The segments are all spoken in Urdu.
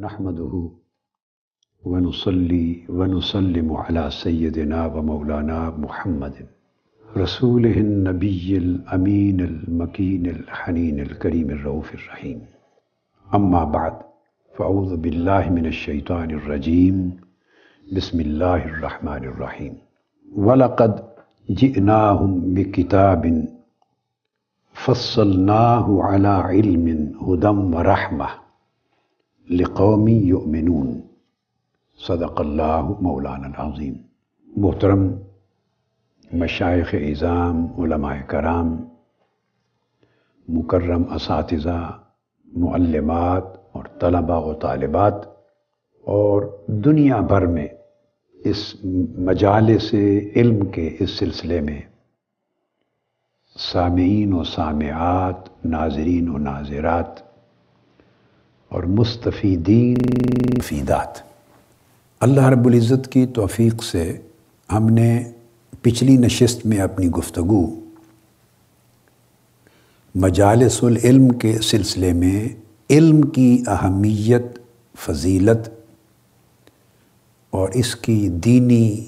نحمده ونصلي ونسلم على سيدنا ومولانا محمد رسوله النبي الأمين المكين الحنين الكريم الرؤوف الرحيم أما بعد فأعوذ بالله من الشيطان الرجيم بسم الله الرحمن الرحيم ولقد جئناهم بكتاب فصلناه على علم هدى ورحمه لقومی یؤمنون۔ صدق اللہ مولانا العظیم۔ محترم مشائق اظام علماء کرام، مکرم اساتذہ، معلمات اور طلباء و طالبات اور دنیا بھر میں اس مجالس علم کے اس سلسلے میں سامعین و سامعات، ناظرین و ناظرات اور مستفیدین فیدات اللہ رب العزت کی توفیق سے ہم نے پچھلی نشست میں اپنی گفتگو مجالس العلم کے سلسلے میں علم کی اہمیت، فضیلت اور اس کی دینی،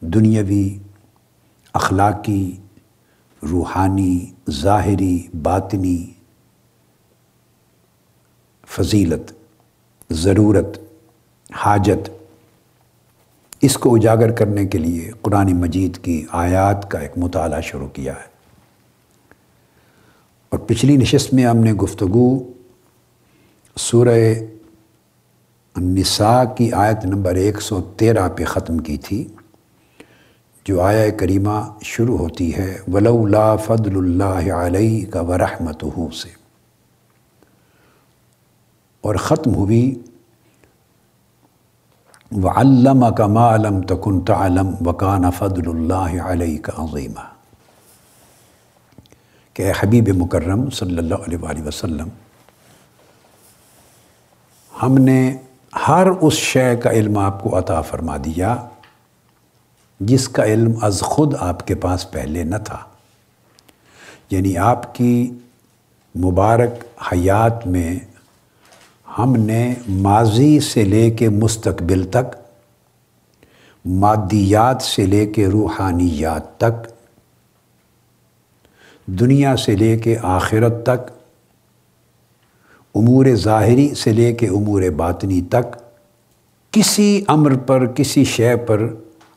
دنیاوی، اخلاقی، روحانی، ظاہری، باطنی فضیلت، ضرورت، حاجت، اس کو اجاگر کرنے کے لیے قرآن مجید کی آیات کا ایک مطالعہ شروع کیا ہے۔ اور پچھلی نشست میں ہم نے گفتگو سورہ النساء کی آیت نمبر ایک سو تیرہ پہ ختم کی تھی، جو آیا کریمہ شروع ہوتی ہے، ولولا فضل اللہ علیہ کا ورحمت سے۔ اور ختم ہوئی۔ وعلم کا معلم تکن تعلم وکان فضل اللہ علیہ کا عظیمہ کہ حبیب مکرم صلی اللہ علیہ وآلہ وسلم، ہم نے ہر اس شے کا علم آپ کو عطا فرما دیا، جس کا علم از خود آپ کے پاس پہلے نہ تھا۔ یعنی آپ کی مبارک حیات میں ہم نے ماضی سے لے کے مستقبل تک، مادیات سے لے کے روحانیات تک، دنیا سے لے کے آخرت تک، امور ظاہری سے لے کے امور باطنی تک، کسی امر پر، کسی شے پر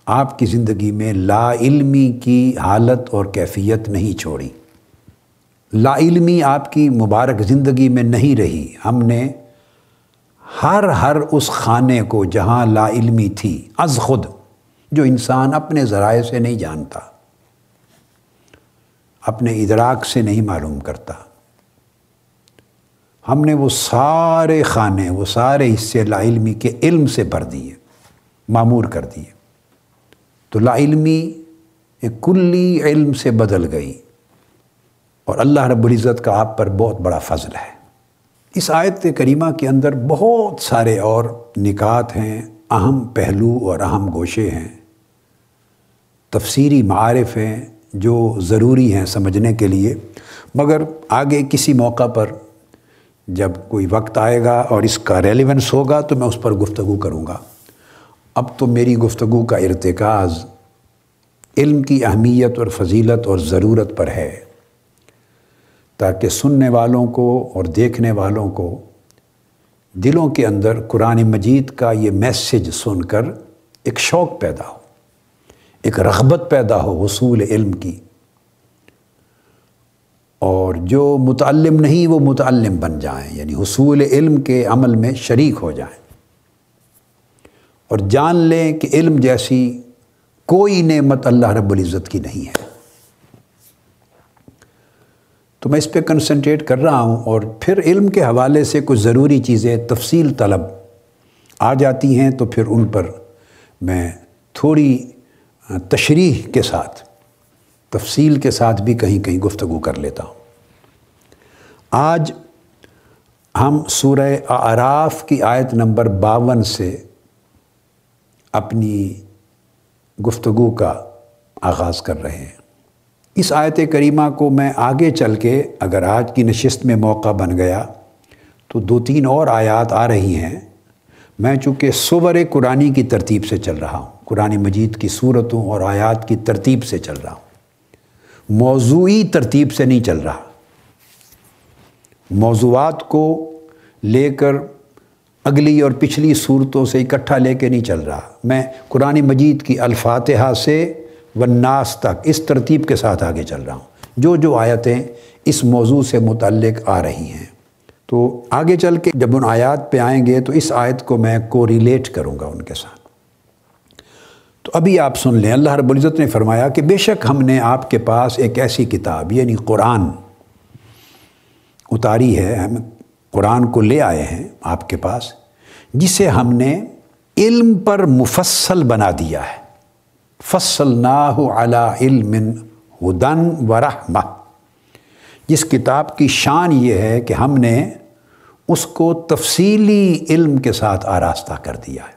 آپ کی زندگی میں لا علمی کی حالت اور کیفیت نہیں چھوڑی۔ لا علمی آپ کی مبارک زندگی میں نہیں رہی۔ ہم نے ہر ہر اس خانے کو جہاں لا علمی تھی، از خود، جو انسان اپنے ذرائع سے نہیں جانتا، اپنے ادراک سے نہیں معلوم کرتا۔ ہم نے وہ سارے خانے، وہ سارے حصے لا علمی کے علم سے بھر دیے، معمور کر دیے۔ تو لا علمی ایک کلی علم سے بدل گئی۔ اور اللہ رب العزت کا آپ پر بہت بڑا فضل ہے۔ اس آیت کریمہ کے اندر بہت سارے اور نکات ہیں، اہم پہلو اور اہم گوشے ہیں۔ تفسیری معارف ہیں جو ضروری ہیں سمجھنے کے لیے۔ مگر آگے کسی موقع پر جب کوئی وقت آئے گا اور اس کا ریلیونس ہوگا تو میں اس پر گفتگو کروں گا۔ اب تو میری گفتگو کا ارتکاز علم کی اہمیت اور فضیلت اور ضرورت پر ہے۔ تاکہ سننے والوں کو اور دیکھنے والوں کو دلوں کے اندر قرآن مجید کا یہ میسج سن کر ایک شوق پیدا ہو، ایک رغبت پیدا ہو حصول علم کی۔ اور جو متعلم نہیں، وہ متعلم بن جائیں یعنی حصول علم کے عمل میں شریک ہو جائیں۔ اور جان لیں کہ علم جیسی کوئی نعمت اللہ رب العزت کی نہیں ہے۔ تو میں اس پہ کنسنٹریٹ کر رہا ہوں اور پھر علم کے حوالے سے کچھ ضروری چیزیں، تفصیل طلب آ جاتی ہیں تو پھر ان پر میں تھوڑی تشریح کے ساتھ، تفصیل کے ساتھ بھی کہیں کہیں گفتگو کر لیتا ہوں۔ آج ہم سورہ اعراف کی آیت نمبر باون سے اپنی گفتگو کا آغاز کر رہے ہیں۔ اس آیت کریمہ کو میں آگے چل کے اگر آج کی نشست میں موقع بن گیا تو دو تین اور آیات آ رہی ہیں۔ میں چونکہ صور قرآن کی ترتیب سے چل رہا ہوں، قرآن مجید کی صورتوں اور آیات کی ترتیب سے چل رہا ہوں۔ موضوعی ترتیب سے نہیں چل رہا۔ موضوعات کو لے کر اگلی اور پچھلی صورتوں سے اکٹھا لے کے نہیں چل رہا۔ میں قرآن مجید کی الفاتحہ سے والناس تک اس ترتیب کے ساتھ آگے چل رہا ہوں۔ جو جو آیتیں اس موضوع سے متعلق آ رہی ہیں۔ تو آگے چل کے جب ان آیات پہ آئیں گے تو اس آیت کو میں کو ریلیٹ کروں گا ان کے ساتھ۔ تو ابھی آپ سن لیں، اللہ رب العزت نے فرمایا کہ بے شک ہم نے آپ کے پاس ایک ایسی کتاب یعنی قرآن اتاری ہے، ہم قرآن کو لے آئے ہیں آپ کے پاس، جسے ہم نے علم پر مفصل بنا دیا ہے۔ فصل نا علا علم ہدن و رحمہ۔ جس کتاب کی شان یہ ہے کہ ہم نے اس کو تفصیلی علم کے ساتھ آراستہ کر دیا ہے۔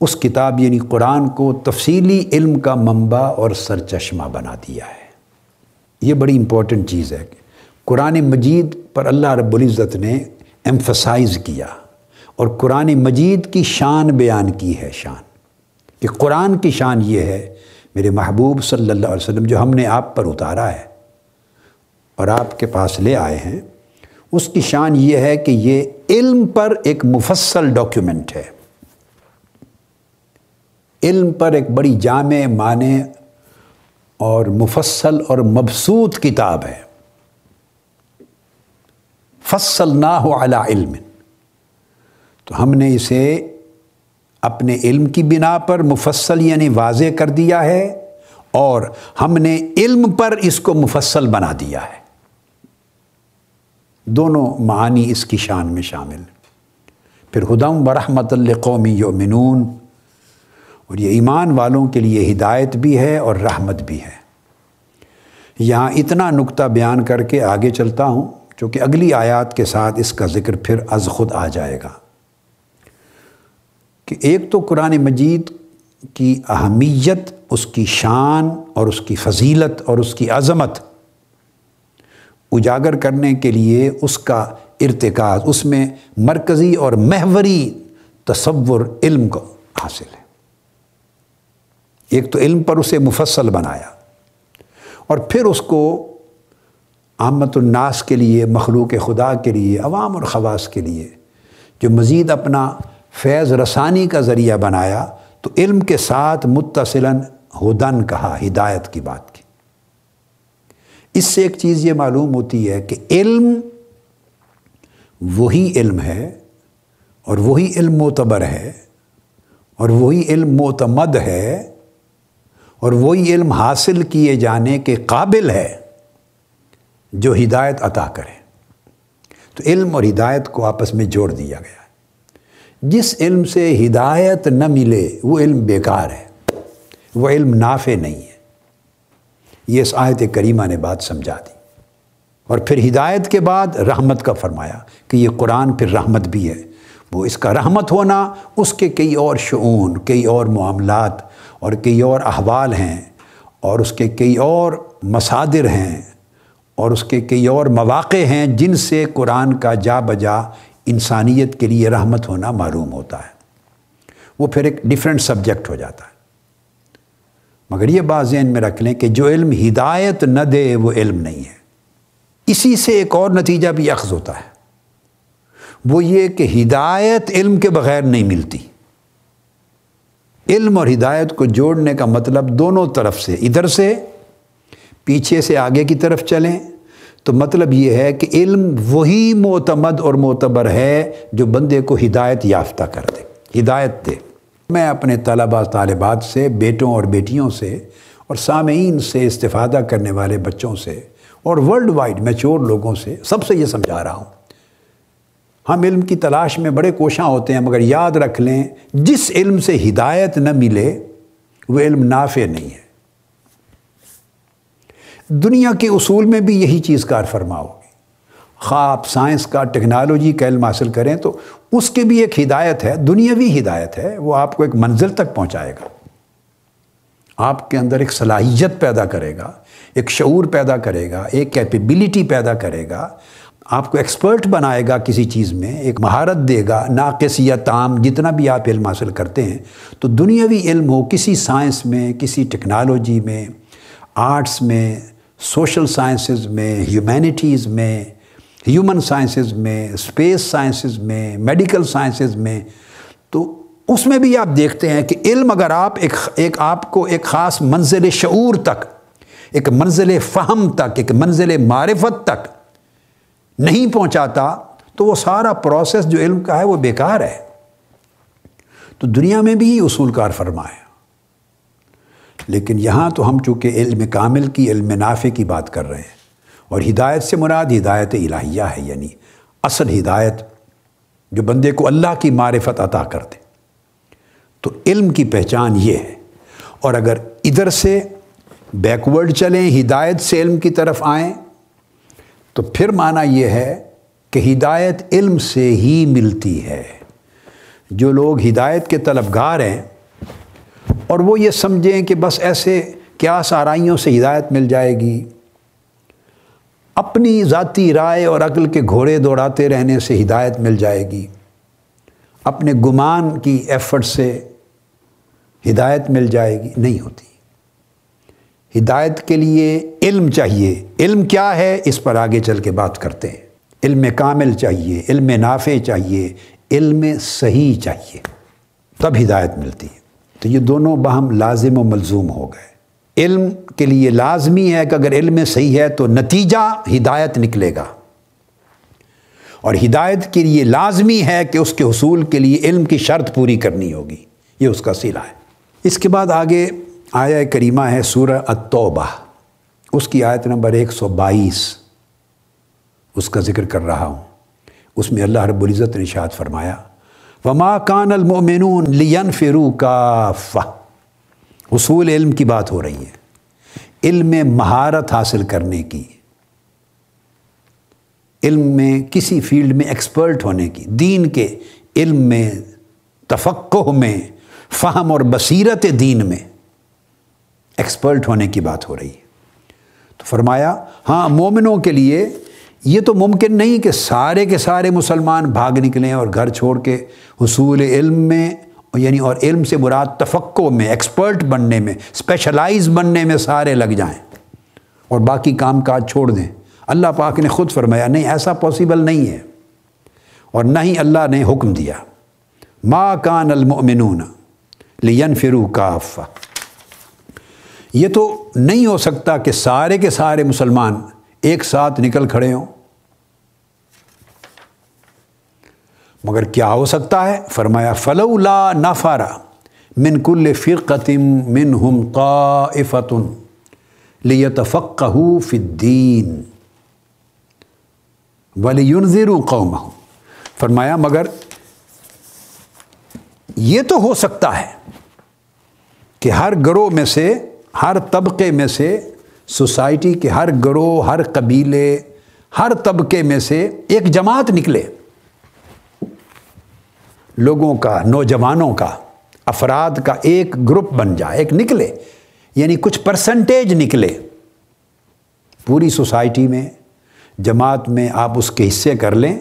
اس کتاب یعنی قرآن کو تفصیلی علم کا منبع اور سرچشمہ بنا دیا ہے۔ یہ بڑی امپورٹنٹ چیز ہے قرآن مجید پر اللہ رب العزت نے ایمفسائز کیا اور قرآن مجید کی شان بیان کی ہے شان۔ کہ قرآن کی شان یہ ہے، میرے محبوب صلی اللہ علیہ وسلم جو ہم نے آپ پر اتارا ہے اور آپ کے پاس لے آئے ہیں، اس کی شان یہ ہے کہ یہ علم پر ایک مفصل ڈاکیومنٹ ہے۔ علم پر ایک بڑی جامع معنی اور مفصل اور مبسوط کتاب ہے۔ فصل نہ ہو اعلیٰ علم۔ تو ہم نے اسے اپنے علم کی بنا پر مفصل یعنی واضح کر دیا ہے اور ہم نے علم پر اس کو مفصل بنا دیا ہے۔ دونوں معانی اس کی شان میں شامل۔ پھر ہدم و رحمت القومی یومنون اور یہ ایمان والوں کے لیے ہدایت بھی ہے اور رحمت بھی ہے۔ یہاں اتنا نقطہ بیان کر کے آگے چلتا ہوں چونکہ اگلی آیات کے ساتھ اس کا ذکر پھر از خود آ جائے گا۔ کہ ایک تو قرآن مجید کی اہمیت، اس کی شان اور اس کی فضیلت اور اس کی عظمت اجاگر کرنے کے لیے اس کا ارتکاز، اس میں مرکزی اور محوری تصور علم کو حاصل ہے۔ ایک تو علم پر اسے مفصل بنایا اور پھر اس کو آمت الناس کے لیے، مخلوق خدا کے لیے، عوام اور خواص کے لیے، جو مزید اپنا فیض رسانی کا ذریعہ بنایا تو علم کے ساتھ متصلاً ہدن کہا، ہدایت کی بات کی۔ اس سے ایک چیز یہ معلوم ہوتی ہے کہ علم وہی علم ہے اور وہی علم معتبر ہے اور وہی علم معتمد ہے اور وہی علم حاصل کیے جانے کے قابل ہے جو ہدایت عطا کرے۔ تو علم اور ہدایت کو آپس میں جوڑ دیا گیا۔ جس علم سے ہدایت نہ ملے، وہ علم بیکار ہے، وہ علم نافع نہیں ہے۔ یہ اس آیت کریمہ نے بات سمجھا دی۔ اور پھر ہدایت کے بعد رحمت کا فرمایا کہ یہ قرآن پھر رحمت بھی ہے۔ وہ اس کا رحمت ہونا، اس کے کئی اور شعون، کئی اور معاملات اور کئی اور احوال ہیں اور اس کے کئی اور مصادر ہیں اور اس کے کئی اور مواقع ہیں جن سے قرآن کا جا بجا انسانیت کے لیے رحمت ہونا معلوم ہوتا ہے۔ وہ پھر ایک ڈیفرنٹ سبجیکٹ ہو جاتا ہے۔ مگر یہ بات ذہن میں رکھ لیں کہ جو علم ہدایت نہ دے، وہ علم نہیں ہے۔ اسی سے ایک اور نتیجہ بھی اخذ ہوتا ہے۔ وہ یہ کہ ہدایت علم کے بغیر نہیں ملتی۔ علم اور ہدایت کو جوڑنے کا مطلب دونوں طرف سے، ادھر سے، پیچھے سے، آگے کی طرف چلیں۔ تو مطلب یہ ہے کہ علم وہی معتمد اور معتبر ہے جو بندے کو ہدایت یافتہ کر دے، ہدایت دے۔ میں اپنے طلباء طالبات سے، بیٹوں اور بیٹیوں سے اور سامعین سے استفادہ کرنے والے بچوں سے اور ورلڈ وائڈ میچور لوگوں سے سب سے یہ سمجھا رہا ہوں۔ ہم علم کی تلاش میں بڑے کوشاں ہوتے ہیں، مگر یاد رکھ لیں، جس علم سے ہدایت نہ ملے، وہ علم نافع نہیں ہے۔ دنیا کے اصول میں بھی یہی چیز کار فرما ہوگی۔ خواہ آپ سائنس کا، ٹیکنالوجی کا علم حاصل کریں تو اس کی بھی ایک ہدایت ہے، دنیاوی ہدایت ہے، وہ آپ کو ایک منزل تک پہنچائے گا۔ آپ کے اندر ایک صلاحیت پیدا کرے گا، ایک شعور پیدا کرے گا، ایک کیپیبلٹی پیدا کرے گا۔ آپ کو ایکسپرٹ بنائے گا کسی چیز میں، ایک مہارت دے گا، ناقص یا تام، جتنا بھی آپ علم حاصل کرتے ہیں۔ تو دنیاوی علم ہو، کسی سائنس میں، کسی ٹیکنالوجی میں، آرٹس میں سوشل سائنسز میں ہیومینٹیز میں، ہیومن سائنسز میں اسپیس سائنسز میں، میڈیکل سائنسز میں۔ تو اس میں بھی آپ دیکھتے ہیں کہ علم اگر آپ ایک ایک آپ کو ایک خاص منزل شعور تک، ایک منزل فہم تک، ایک منزل معرفت تک نہیں پہنچاتا، تو وہ سارا پروسیس جو علم کا ہے وہ بیکار ہے۔ تو دنیا میں بھی اصول کار فرمایا لیکن یہاں تو ہم چونکہ علم کامل کی، علم نافع کی بات کر رہے ہیں۔ اور ہدایت سے مراد ہدایت الہیہ ہے یعنی اصل ہدایت جو بندے کو اللہ کی معرفت عطا کرتے۔ تو علم کی پہچان یہ ہے۔ اور اگر ادھر سے بیکورڈ چلیں، ہدایت سے علم کی طرف آئیں، تو پھر معنی یہ ہے کہ ہدایت علم سے ہی ملتی ہے۔ جو لوگ ہدایت کے طلبگار ہیں اور وہ یہ سمجھیں کہ بس ایسے کیا سارائیوں سے ہدایت مل جائے گی۔ اپنی ذاتی رائے اور عقل کے گھوڑے دوڑاتے رہنے سے ہدایت مل جائے گی۔ اپنے گمان کی ایفرٹ سے ہدایت مل جائے گی، نہیں ہوتی۔ ہدایت کے لیے علم چاہیے۔ علم کیا ہے؟ اس پر آگے چل کے بات کرتے ہیں۔ علم کامل چاہیے، علم نافع چاہیے، علم صحیح چاہیے، تب ہدایت ملتی ہے۔ تو یہ دونوں باہم لازم و ملزوم ہو گئے۔ علم کے لیے لازمی ہے کہ اگر علم صحیح ہے تو نتیجہ ہدایت نکلے گا۔ اور ہدایت کے لیے لازمی ہے کہ اس کے حصول کے لیے علم کی شرط پوری کرنی ہوگی۔ یہ اس کا سلا ہے۔ اس کے بعد آگے آیا کریمہ ہے سورہ التوبہ۔ اس کی آیت نمبر ایک سو بائیس۔ اس کا ذکر کر رہا ہوں۔ اس میں اللہ رب العزت نے شاد فرمایا وما کان المؤمنون لین فرو کا حصول علم کی بات ہو رہی ہے۔ علم میں مہارت حاصل کرنے کی۔ علم میں کسی فیلڈ میں ایکسپرٹ ہونے کی۔ دین کے علم میں تفقع میں، فہم اور بصیرت دین میں ایکسپرٹ ہونے کی بات ہو رہی ہے۔ تو فرمایا ہاں مومنوں کے لیے یہ تو ممکن نہیں کہ سارے کے سارے مسلمان بھاگ نکلیں اور گھر چھوڑ کے حصول علم میں یعنی اور علم سے مراد تفقع میں ایکسپرٹ بننے میں اسپیشلائز بننے میں سارے لگ جائیں اور باقی کام کاج چھوڑ دیں۔ اللہ پاک نے خود فرمایا، نہیں، ایسا پاسبل نہیں ہے۔ اور نہ ہی اللہ نے حکم دیا۔ ما کان المؤمنون لین فرو کافہ۔ یہ تو نہیں ہو سکتا کہ سارے کے سارے مسلمان ایک ساتھ نکل کھڑے ہوں۔ مگر کیا ہو سکتا ہے؟ فرمایا، فلولا نفارا من کل فرقتم من ہم قافتن لیتفقہ فی الدین ولیونذروا قومہم فرمایا، مگر یہ تو ہو سکتا ہے کہ ہر گروہ میں سے، ہر طبقے میں سے سوسائٹی کے ہر گروہ، ہر قبیلے، ہر طبقے میں سے ایک جماعت نکلے۔ لوگوں کا، نوجوانوں کا، افراد کا ایک گروپ بن جائے، ایک نکلے۔ یعنی کچھ پرسنٹیج نکلے۔ پوری سوسائٹی میں، جماعت میں آپ اس کے حصے کر لیں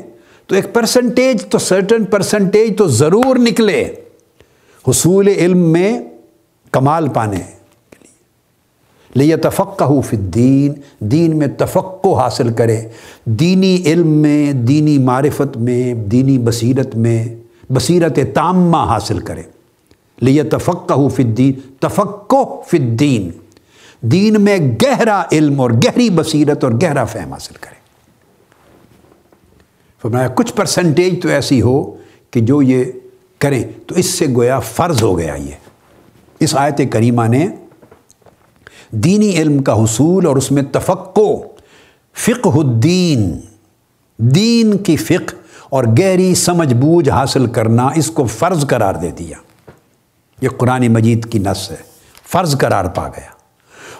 تو ایک پرسنٹیج تو سرٹن پرسنٹیج تو ضرور نکلے۔ حصول علم میں کمال پانے۔ لیا تفقہ فی الدین دین میں تفقع حاصل کرے۔ دینی علم میں، دینی معرفت میں، دینی بصیرت میں، بصیرت تامہ حاصل کرے۔ لیا تفقہ فی الدین تفقع فی الدین دین میں گہرا علم اور گہری بصیرت اور گہرا فہم حاصل کرے۔ فرمایا، کچھ پرسنٹیج تو ایسی ہو کہ جو یہ کریں تو اس سے گویا فرض ہو گیا یہ۔ اس آیت کریمہ نے دینی علم کا حصول اور اس میں تفقع فقہ الدین، دین کی فقہ اور گہری سمجھ بوجھ حاصل کرنا اس کو فرض قرار دے دیا۔ یہ قرآن مجید کی نس ہے، فرض قرار پا گیا۔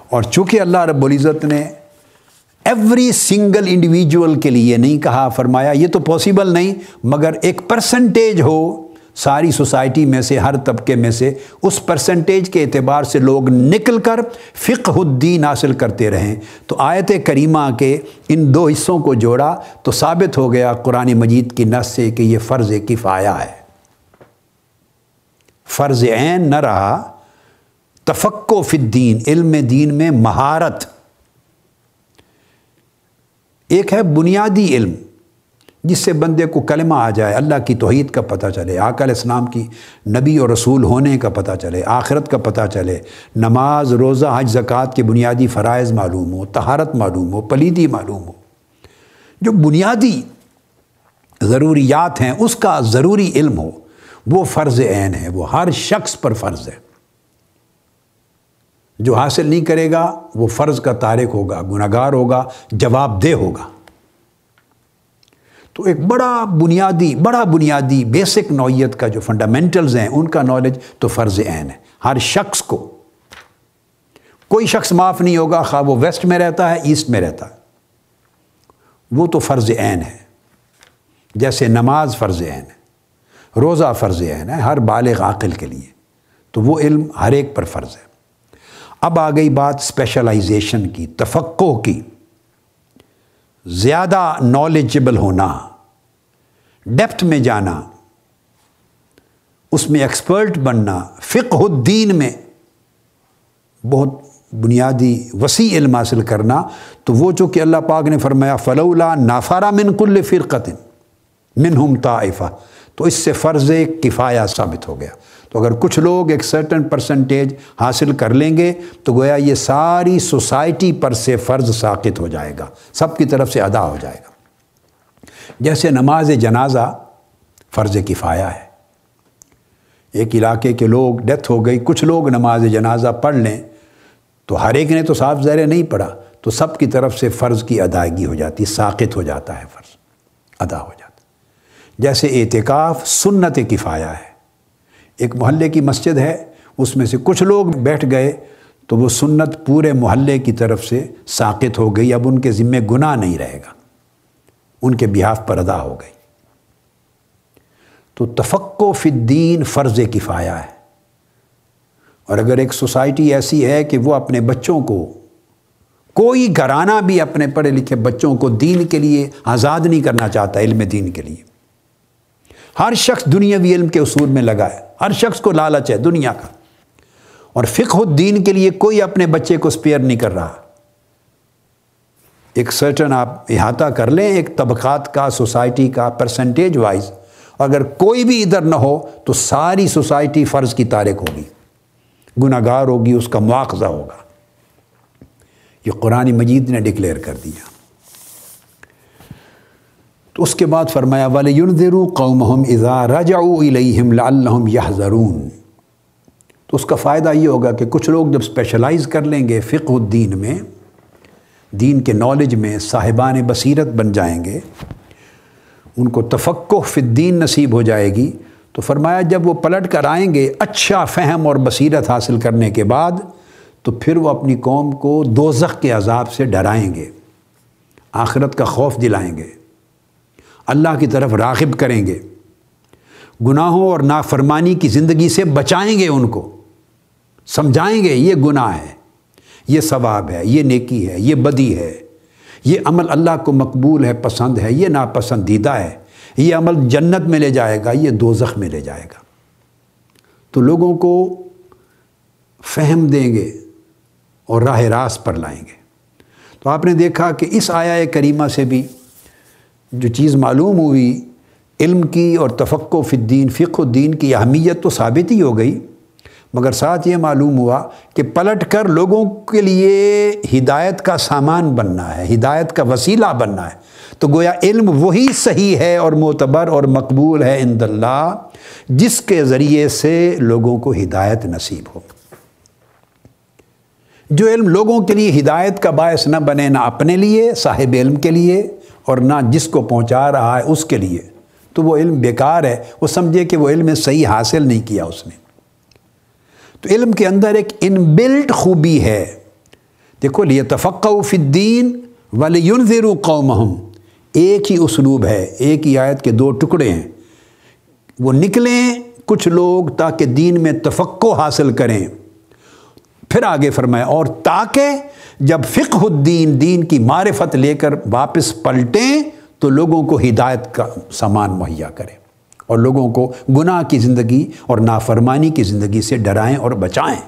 اور چونکہ اللہ رب العزت نے ایوری سنگل انڈیویجول کے لیے نہیں کہا، فرمایا یہ تو پاسبل نہیں، مگر ایک پرسنٹیج ہو ساری سوسائٹی میں سے، ہر طبقے میں سے اس پرسنٹیج کے اعتبار سے لوگ نکل کر فقہ الدین حاصل کرتے رہیں تو آیت کریمہ کے ان دو حصوں کو جوڑا تو ثابت ہو گیا قرآن مجید کی نس سے کہ یہ فرض کفایا ہے۔ فرض عین نہ رہا تفق فی الدین، علم دین میں مہارت۔ ایک ہے بنیادی علم۔ جس سے بندے کو کلمہ آ جائے، اللہ کی توحید کا پتہ چلے، آقا علیہ السلام کی نبی اور رسول ہونے کا پتہ چلے، آخرت کا پتہ چلے، نماز، روزہ، حج، زکوٰۃ کے بنیادی فرائض معلوم ہو تہارت معلوم ہو، پلیدی معلوم ہو۔ جو بنیادی ضروریات ہیں، اس کا ضروری علم ہو، وہ فرض عین ہے، وہ ہر شخص پر فرض ہے۔ جو حاصل نہیں کرے گا، وہ فرض کا تارک ہوگا گناہ گار ہوگا، جواب دہ ہوگا۔ تو ایک بڑا بنیادی بڑا بنیادی بیسک نوعیت کا جو فنڈامنٹلز ہیں، ان کا نالج تو فرض عین ہے۔ ہر شخص کو۔ کوئی شخص معاف نہیں ہوگا، خواہ وہ ویسٹ میں رہتا ہے ایسٹ میں رہتا ہے۔ وہ تو فرض عین ہے۔ جیسے نماز فرض عین ہے، روزہ فرض عین ہے، ہر بالغ عاقل کے لیے۔ تو وہ علم ہر ایک پر فرض ہے۔ اب آ گئی بات اسپیشلائزیشن کی تفقع کی۔ زیادہ نالجبل ہونا ڈیپتھ میں جانا، اس میں ایکسپرٹ بننا، فقہ الدین میں بہت بنیادی وسیع علم حاصل کرنا، تو وہ جو کہ اللہ پاک نے فرمایا، فلولا نافارا من کل فرقت من ہم طائفہ تو اس سے فرض کفایہ ثابت ہو گیا۔ تو اگر کچھ لوگ ایک سرٹن پرسنٹیج حاصل کر لیں گے، تو گویا یہ ساری سوسائٹی پر سے فرض ساقط ہو جائے گا، سب کی طرف سے ادا ہو جائے گا۔ جیسے نماز جنازہ فرض کفایا ہے۔ ایک علاقے کے لوگ ڈیتھ ہو گئی، کچھ لوگ نماز جنازہ پڑھ لیں، تو ہر ایک نے تو صاف زہرے نہیں پڑھا، تو سب کی طرف سے فرض کی ادائیگی ہو جاتی، ساقط ہو جاتا ہے، فرض، ادا ہو جاتا۔ جیسے اعتکاف سنت کفایا ہے۔ ایک محلے کی مسجد ہے، اس میں سے کچھ لوگ بیٹھ گئے تو وہ سنت پورے محلے کی طرف سے ساقط ہو گئی۔ اب ان کے ذمے گناہ نہیں رہے گا۔ ان کے بیاف پر ادا ہو گئی۔ تو تفق و فدین فرض کفایا ہے۔ اور اگر ایک سوسائٹی ایسی ہے کہ وہ اپنے بچوں کو، کوئی گھرانہ بھی اپنے پڑھے لکھے بچوں کو دین کے لیے آزاد نہیں کرنا چاہتا، علم دین کے لیے۔ ہر شخص دنیاوی علم کے اصول میں لگا ہے۔ ہر شخص کو لالچ ہے دنیا کا۔ اور فقہ الدین کے لیے کوئی اپنے بچے کو اسپیئر نہیں کر رہا۔ ایک سرٹن آپ احاطہ کر لیں ایک طبقات کا سوسائٹی کا پرسنٹیج وائز اگر کوئی بھی ادھر نہ ہو تو ساری سوسائٹی فرض کی تارک ہوگی۔ گناہ گار ہوگی، اس کا مواخذہ ہوگا۔ یہ قرآن مجید نے ڈکلیئر کر دیا۔ تو اس کے بعد فرمایا والے یونظرو قوم اذا رجعوا الیہم لعلہم یحذرون تو اس کا فائدہ یہ ہوگا کہ کچھ لوگ جب اسپیشلائز کر لیں گے فقہ الدین میں، دین کے نالج میں صاحبان بصیرت بن جائیں گے، ان کو تفقع فی الدین نصیب ہو جائے گی۔ تو فرمایا، جب وہ پلٹ کر آئیں گے اچھا فہم اور بصیرت حاصل کرنے کے بعد، تو پھر وہ اپنی قوم کو دوزخ کے عذاب سے ڈرائیں گے، آخرت کا خوف دلائیں گے۔ اللہ کی طرف راغب کریں گے۔ گناہوں اور نافرمانی کی زندگی سے بچائیں گے ان کو۔ سمجھائیں گے، یہ گناہ ہے، یہ ثواب ہے، یہ نیکی ہے، یہ بدی ہے۔ یہ عمل اللہ کو مقبول ہے، پسند ہے، یہ ناپسندیدہ ہے۔ یہ عمل جنت میں لے جائے گا، یہ دوزخ میں لے جائے گا۔ تو لوگوں کو فہم دیں گے اور راہ راست پر لائیں گے۔ تو آپ نے دیکھا کہ اس آیا کریمہ سے بھی جو چیز معلوم ہوئی، علم کی اور تفقع فی الدین، فقہ الدین کی اہمیت تو ثابت ہی ہو گئی، مگر ساتھ یہ معلوم ہوا کہ پلٹ کر لوگوں کے لیے ہدایت کا سامان بننا ہے، ہدایت کا وسیلہ بننا ہے۔ تو گویا علم وہی صحیح ہے اور معتبر اور مقبول ہے اند اللہ، جس کے ذریعے سے لوگوں کو ہدایت نصیب ہو۔ جو علم لوگوں کے لیے ہدایت کا باعث نہ بنے نہ اپنے لیے، صاحب علم کے لیے اور نہ جس کو پہنچا رہا ہے اس کے لیے۔ تو وہ علم بیکار ہے، وہ سمجھے کہ وہ علم صحیح حاصل نہیں کیا اس نے۔ تو علم کے اندر ایک ان بلٹ خوبی ہے۔ دیکھو لیے تفقع فی الدین ولی قومہم ایک ہی اسلوب ہے، ایک ہی آیت کے دو ٹکڑے ہیں۔ وہ نکلیں کچھ لوگ تاکہ دین میں تفقع حاصل کریں۔ پھر آگے فرمایا، اور تاکہ جب فقہ الدین، دین کی معرفت لے کر واپس پلٹیں، تو لوگوں کو ہدایت کا سامان مہیا کریں، اور لوگوں کو گناہ کی زندگی اور نافرمانی کی زندگی سے ڈرائیں اور بچائیں۔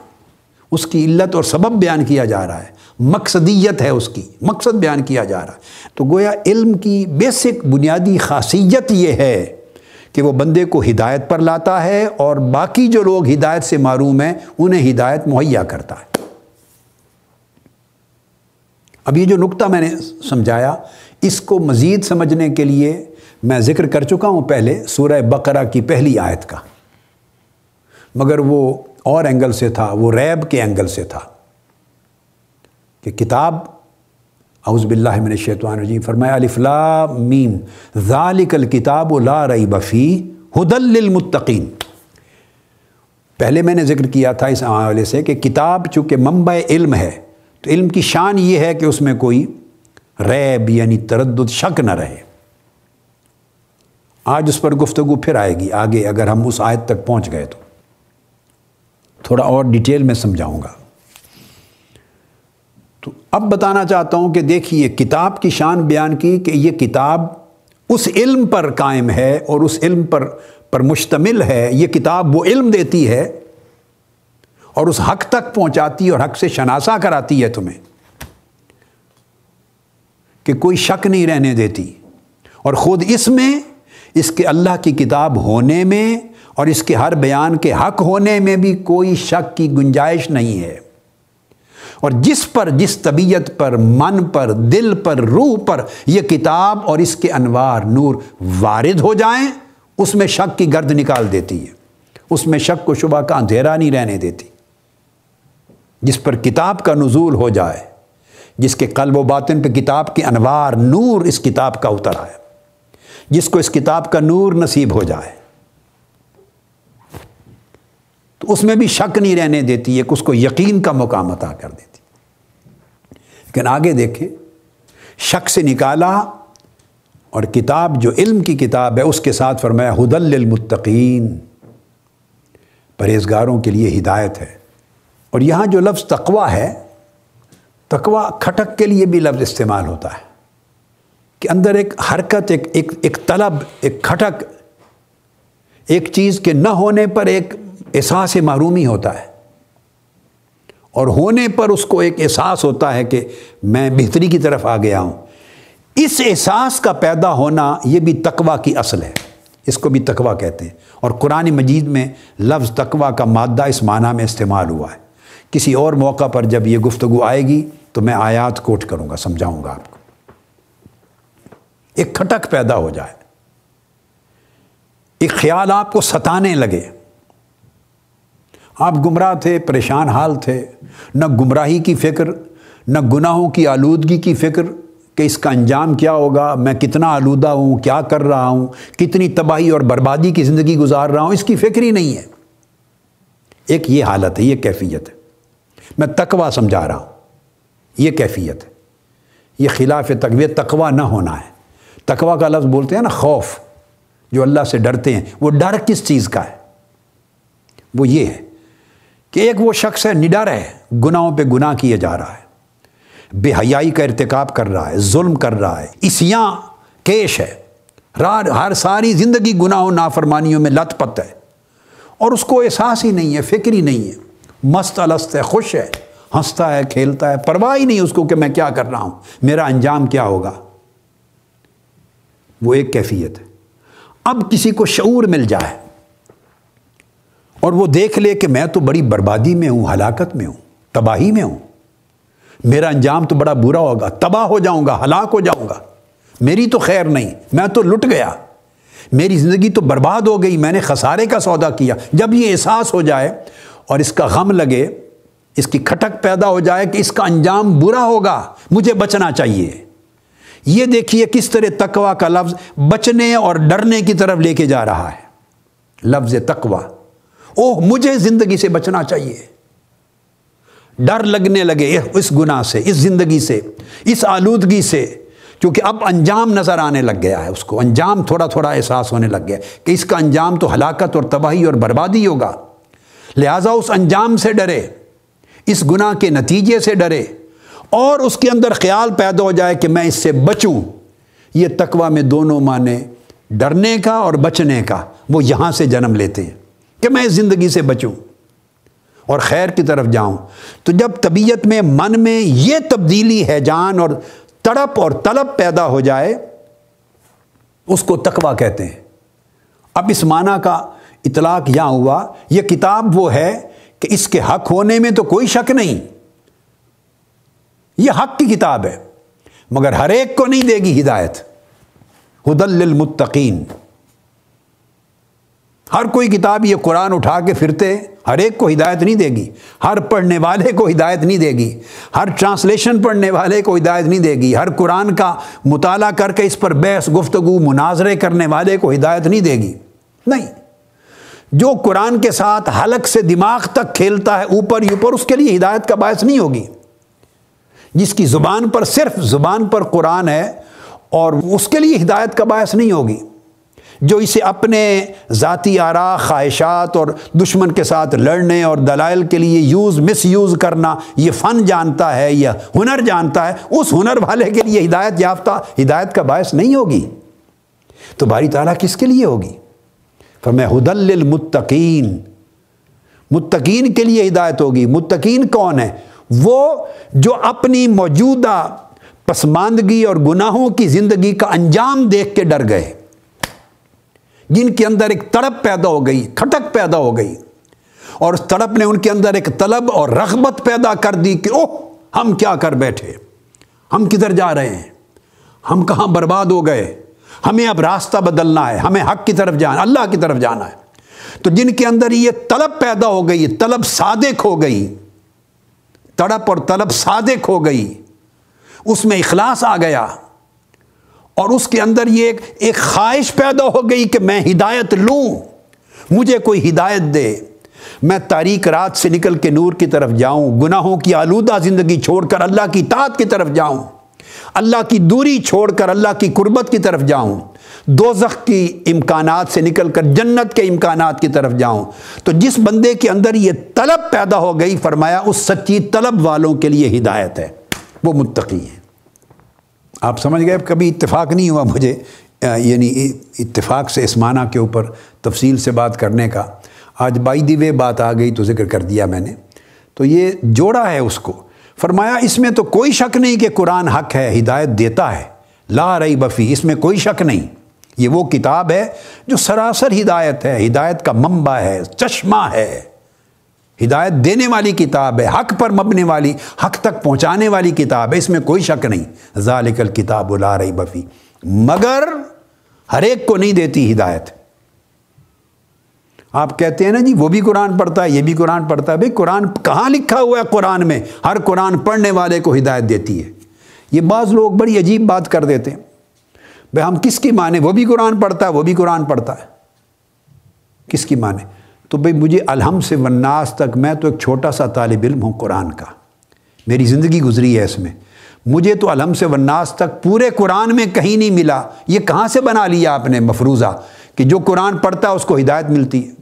اس کی علت اور سبب بیان کیا جا رہا ہے، مقصدیت ہے اس کی، مقصد بیان کیا جا رہا ہے۔ تو گویا علم کی بیسک بنیادی خاصیت یہ ہے کہ وہ بندے کو ہدایت پر لاتا ہے اور باقی جو لوگ ہدایت سے معروم ہیں، انہیں ہدایت مہیا کرتا ہے۔ اب یہ جو نقطہ میں نے سمجھایا، اس کو مزید سمجھنے کے لیے میں ذکر کر چکا ہوں پہلے سورہ بقرہ کی پہلی آیت کا۔ مگر وہ اور اینگل سے تھا، وہ ریب کے اینگل سے تھا کہ کتاب اعوذ باللہ من الشیطان الرجیم، فرمایا، الف لا میم، ذالک الکتاب لا ریب فی ہدل للمتقین. پہلے میں نے ذکر کیا تھا اس حوالے سے کہ کتاب چونکہ منبع علم ہے، تو علم کی شان یہ ہے کہ اس میں کوئی ریب یعنی تردد شک نہ رہے۔ آج اس پر گفتگو پھر آئے گی، آگے اگر ہم اس آیت تک پہنچ گئے تو۔ تھوڑا اور ڈیٹیل میں سمجھاؤں گا۔ اب بتانا چاہتا ہوں کہ دیکھیے کتاب کی شان بیان کی کہ یہ کتاب اس علم پر قائم ہے اور اس علم پر پر مشتمل ہے۔ یہ کتاب وہ علم دیتی ہے اور اس حق تک پہنچاتی اور حق سے شناسا کراتی ہے تمہیں کہ کوئی شک نہیں رہنے دیتی۔ اور خود اس میں، اس کے اللہ کی کتاب ہونے میں اور اس کے ہر بیان کے حق ہونے میں بھی کوئی شک کی گنجائش نہیں ہے۔ اور جس پر جس طبیعت پر، من پر، دل پر، روح پر یہ کتاب اور اس کے انوار نور وارد ہو جائیں، اس میں شک کی گرد نکال دیتی ہے اس میں شک کو شبہ کا اندھیرا نہیں رہنے دیتی۔ جس پر کتاب کا نزول ہو جائے، جس کے قلب و باطن پہ کتاب کے انوار نور اس کتاب کا اتر آئے، جس کو اس کتاب کا نور نصیب ہو جائے۔ تو اس میں بھی شک نہیں رہنے دیتی، ایک اس کو یقین کا مقام عطا کر دیتی۔ لیکن آگے دیکھیں، شک سے نکالا اور کتاب جو علم کی کتاب ہے، اس کے ساتھ فرمایا حدل للمتقین۔ پرہیزگاروں کے لیے ہدایت ہے۔ اور یہاں جو لفظ تقوا ہے تقوا کھٹک کے لیے بھی لفظ استعمال ہوتا ہے۔ کہ اندر ایک حرکت، ایک ایک ایک طلب، ایک کھٹک، ایک چیز کے نہ ہونے پر ایک احساس معرومی ہوتا ہے۔ اور ہونے پر اس کو ایک احساس ہوتا ہے کہ میں بہتری کی طرف آ گیا ہوں۔ اس احساس کا پیدا ہونا یہ بھی تقوا کی اصل ہے۔ اس کو بھی تقوا کہتے ہیں۔ اور قرآن مجید میں لفظ تقوا کا مادہ اس معنی میں استعمال ہوا ہے۔ کسی اور موقع پر جب یہ گفتگو آئے گی تو میں آیات کوٹ کروں گا، سمجھاؤں گا آپ کو۔ ایک کھٹک پیدا ہو جائے۔ ایک خیال آپ کو ستانے لگے۔ آپ گمراہ تھے، پریشان حال تھے۔ نہ گمراہی کی فکر، نہ گناہوں کی آلودگی کی فکر کہ اس کا انجام کیا ہوگا، میں کتنا آلودہ ہوں، کیا کر رہا ہوں، کتنی تباہی اور بربادی کی زندگی گزار رہا ہوں، اس کی فکر ہی نہیں ہے۔ ایک یہ حالت ہے، یہ کیفیت ہے۔ میں تقوا سمجھا رہا ہوں۔ یہ کیفیت ہے۔ یہ خلاف تقوی تقوا نہ ہونا ہے۔ تقوا کا لفظ بولتے ہیں نا، خوف۔ جو اللہ سے ڈرتے ہیں، وہ ڈر کس چیز کا ہے؟ وہ یہ ہے۔ کہ ایک وہ شخص ہے، نڈر ہے، گناہوں پہ گناہ کیے جا رہا ہے۔ بے حیائی کا ارتکاب کر رہا ہے، ظلم کر رہا ہے اسیاں کیش ہے۔ ہر ساری زندگی گناہوں، نافرمانیوں میں لت پت ہے۔ اور اس کو احساس ہی نہیں ہے، فکر ہی نہیں ہے۔ مست الست ہے، خوش ہے، ہنستا ہے، کھیلتا ہے، پرواہ ہی نہیں اس کو کہ میں کیا کر رہا ہوں، میرا انجام کیا ہوگا۔ وہ ایک کیفیت ہے۔ اب کسی کو شعور مل جائے اور وہ دیکھ لے کہ میں تو بڑی بربادی میں ہوں، ہلاکت میں ہوں، تباہی میں ہوں۔ میرا انجام تو بڑا برا ہوگا، تباہ ہو جاؤں گا، ہلاک ہو جاؤں گا۔ میری تو خیر نہیں، میں تو لٹ گیا۔ میری زندگی تو برباد ہو گئی، میں نے خسارے کا سودا کیا۔ جب یہ احساس ہو جائے اور اس کا غم لگے، اس کی کھٹک پیدا ہو جائے کہ اس کا انجام برا ہوگا، مجھے بچنا چاہیے۔ یہ دیکھیے کس طرح تقوا کا لفظ بچنے اور ڈرنے کی طرف لے کے جا رہا ہے۔ لفظ تقوا اوہ، مجھے زندگی سے بچنا چاہیے۔ ڈر لگنے لگے اس گناہ سے، اس زندگی سے، اس آلودگی سے، کیونکہ اب انجام نظر آنے لگ گیا ہے اس کو۔ انجام تھوڑا تھوڑا احساس ہونے لگ گیا کہ اس کا انجام تو ہلاکت اور تباہی اور بربادی ہوگا۔ لہٰذا اس انجام سے ڈرے، اس گناہ کے نتیجے سے ڈرے، اور اس کے اندر خیال پیدا ہو جائے کہ میں اس سے بچوں۔ یہ تقوی میں دونوں معنی ڈرنے کا اور بچنے کا، وہ یہاں سے جنم لیتے ہیں۔ کہ میں اس زندگی سے بچوں اور خیر کی طرف جاؤں۔ تو جب طبیعت میں، من میں یہ تبدیلی ہے جان اور تڑپ اور طلب پیدا ہو جائے، اس کو تقوی کہتے ہیں۔ اب اس معنی کا اطلاق یہاں ہوا۔ یہ کتاب وہ ہے کہ اس کے حق ہونے میں تو کوئی شک نہیں۔ یہ حق کی کتاب ہے، مگر ہر ایک کو نہیں دے گی ہدایت۔ ہدل للمتقین۔ ہر کوئی کتاب یہ قرآن اٹھا کے پھرتے، ہر ایک کو ہدایت نہیں دے گی، ہر پڑھنے والے کو ہدایت نہیں دے گی، ہر ٹرانسلیشن پڑھنے والے کو ہدایت نہیں دے گی، ہر قرآن کا مطالعہ کر کے اس پر بحث، گفتگو، مناظرے کرنے والے کو ہدایت نہیں دے گی۔ نہیں۔ جو قرآن کے ساتھ حلق سے دماغ تک کھیلتا ہے اوپر ہی اوپر، اس کے لیے ہدایت کا باعث نہیں ہوگی۔ جس کی زبان پر صرف زبان پر قرآن ہے اور اس کے لیے ہدایت کا باعث نہیں ہوگی۔ جو اسے اپنے ذاتی آرا، خواہشات اور دشمن کے ساتھ لڑنے اور دلائل کے لیے یوز، مس یوز کرنا، یہ فن جانتا ہے یا ہنر جانتا ہے، اس ہنر والے کے لیے ہدایت یافتہ، ہدایت کا باعث نہیں ہوگی۔ تو باری تعالیٰ کس کے لیے ہوگی؟ پر میں حدل المتقین متقین کے لیے ہدایت ہوگی۔ متقین کون ہے؟ وہ جو اپنی موجودہ پسماندگی اور گناہوں کی زندگی کا انجام دیکھ کے ڈر گئے۔ جن کے اندر ایک تڑپ پیدا ہو گئی کھٹک پیدا ہو گئی۔ اور اس تڑپ نے ان کے اندر ایک طلب اور رغبت پیدا کر دی کہ اوہ، ہم کیا کر بیٹھے؟ ہم کدھر جا رہے ہیں؟ ہم کہاں برباد ہو گئے؟ ہمیں اب راستہ بدلنا ہے، ہمیں حق کی طرف جانا، اللہ کی طرف جانا ہے۔ تو جن کے اندر یہ طلب پیدا ہو گئی، طلب صادق ہو گئی، تڑپ اور طلب صادق ہو گئی، اس میں اخلاص آ گیا۔ اور اس کے اندر یہ ایک ایک خواہش پیدا ہو گئی کہ میں ہدایت لوں۔ مجھے کوئی ہدایت دے۔ میں تاریخ رات سے نکل کے نور کی طرف جاؤں، گناہوں کی آلودہ زندگی چھوڑ کر اللہ کی طاعت کی طرف جاؤں، اللہ کی دوری چھوڑ کر اللہ کی قربت کی طرف جاؤں، دوزخ کی امکانات سے نکل کر جنت کے امکانات کی طرف جاؤں۔ تو جس بندے کے اندر یہ طلب پیدا ہو گئی، فرمایا، اس سچی طلب والوں کے لیے ہدایت ہے۔ وہ متقی ہیں۔ آپ سمجھ گئے؟ کبھی اتفاق نہیں ہوا مجھے یعنی اتفاق سے اس معنی کے اوپر تفصیل سے بات کرنے کا۔ آج بائی دی وے بات آ گئی تو ذکر کر دیا میں نے۔ تو یہ جوڑا ہے اس کو۔ فرمایا، اس میں تو کوئی شک نہیں کہ قرآن حق ہے، ہدایت دیتا ہے۔ لا رئی بفی اس میں کوئی شک نہیں۔ یہ وہ کتاب ہے جو سراسر ہدایت ہے۔ ہدایت کا منبع ہے، چشمہ ہے۔ ہدایت دینے والی کتاب ہے، حق پر مبنے والی، حق تک پہنچانے والی کتاب ہے، اس میں کوئی شک نہیں۔ ذالک الکتاب لا رئی بفی مگر ہر ایک کو نہیں دیتی ہدایت۔ آپ کہتے ہیں نا جی وہ بھی قرآن پڑھتا ہے، یہ بھی قرآن پڑھتا ہے۔ بھائی، قرآن کہاں لکھا ہوا ہے قرآن میں؟ ہر قرآن پڑھنے والے کو ہدایت دیتی ہے۔ یہ بعض لوگ بڑی عجیب بات کر دیتے ہیں۔ بھائی، ہم کس کی مانے وہ بھی قرآن پڑھتا ہے، وہ بھی قرآن پڑھتا ہے۔ کس کی مانے تو بھائی مجھے الحم سے وناس تک میں تو ایک چھوٹا سا طالب علم ہوں قرآن کا۔ میری زندگی گزری ہے اس میں۔ مجھے تو الحم سے وناس تک پورے قرآن میں کہیں نہیں ملا۔ یہ کہاں سے بنا لیا آپ نے مفروضہ کہ جو قرآن پڑھتا ہے اس کو ہدایت ملتی ہے؟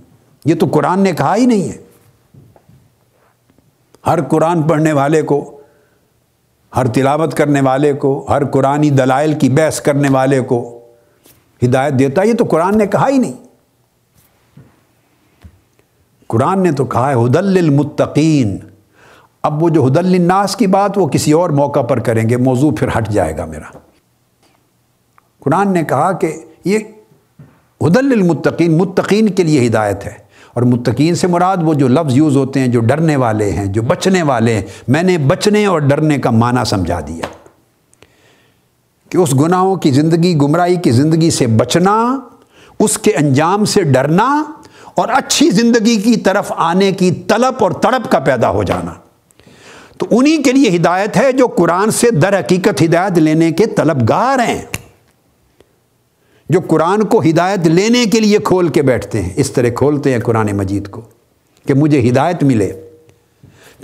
یہ تو قرآن نے کہا ہی نہیں ہے۔ ہر قرآن پڑھنے والے کو، ہر تلاوت کرنے والے کو، ہر قرآنی دلائل کی بحث کرنے والے کو ہدایت دیتا یہ تو قرآن نے کہا ہی نہیں۔ قرآن نے تو کہا ہے حدل المتقین اب وہ جو حدل الناس کی بات وہ کسی اور موقع پر کریں گے، موضوع پھر ہٹ جائے گا میرا۔ قرآن نے کہا کہ یہ حدل المتقین متقین کے لیے ہدایت ہے۔ اور متقین سے مراد وہ جو لفظ یوز ہوتے ہیں، جو ڈرنے والے ہیں، جو بچنے والے ہیں، میں نے بچنے اور ڈرنے کا معنی سمجھا دیا۔ کہ اس گناہوں کی زندگی، گمراہی کی زندگی سے بچنا، اس کے انجام سے ڈرنا اور اچھی زندگی کی طرف آنے کی طلب اور تڑپ کا پیدا ہو جانا۔ تو انہی کے لیے ہدایت ہے جو قرآن سے در حقیقت ہدایت لینے کے طلبگار ہیں۔ جو قرآن کو ہدایت لینے کے لیے کھول کے بیٹھتے ہیں، اس طرح کھولتے ہیں قرآن مجید کو کہ مجھے ہدایت ملے۔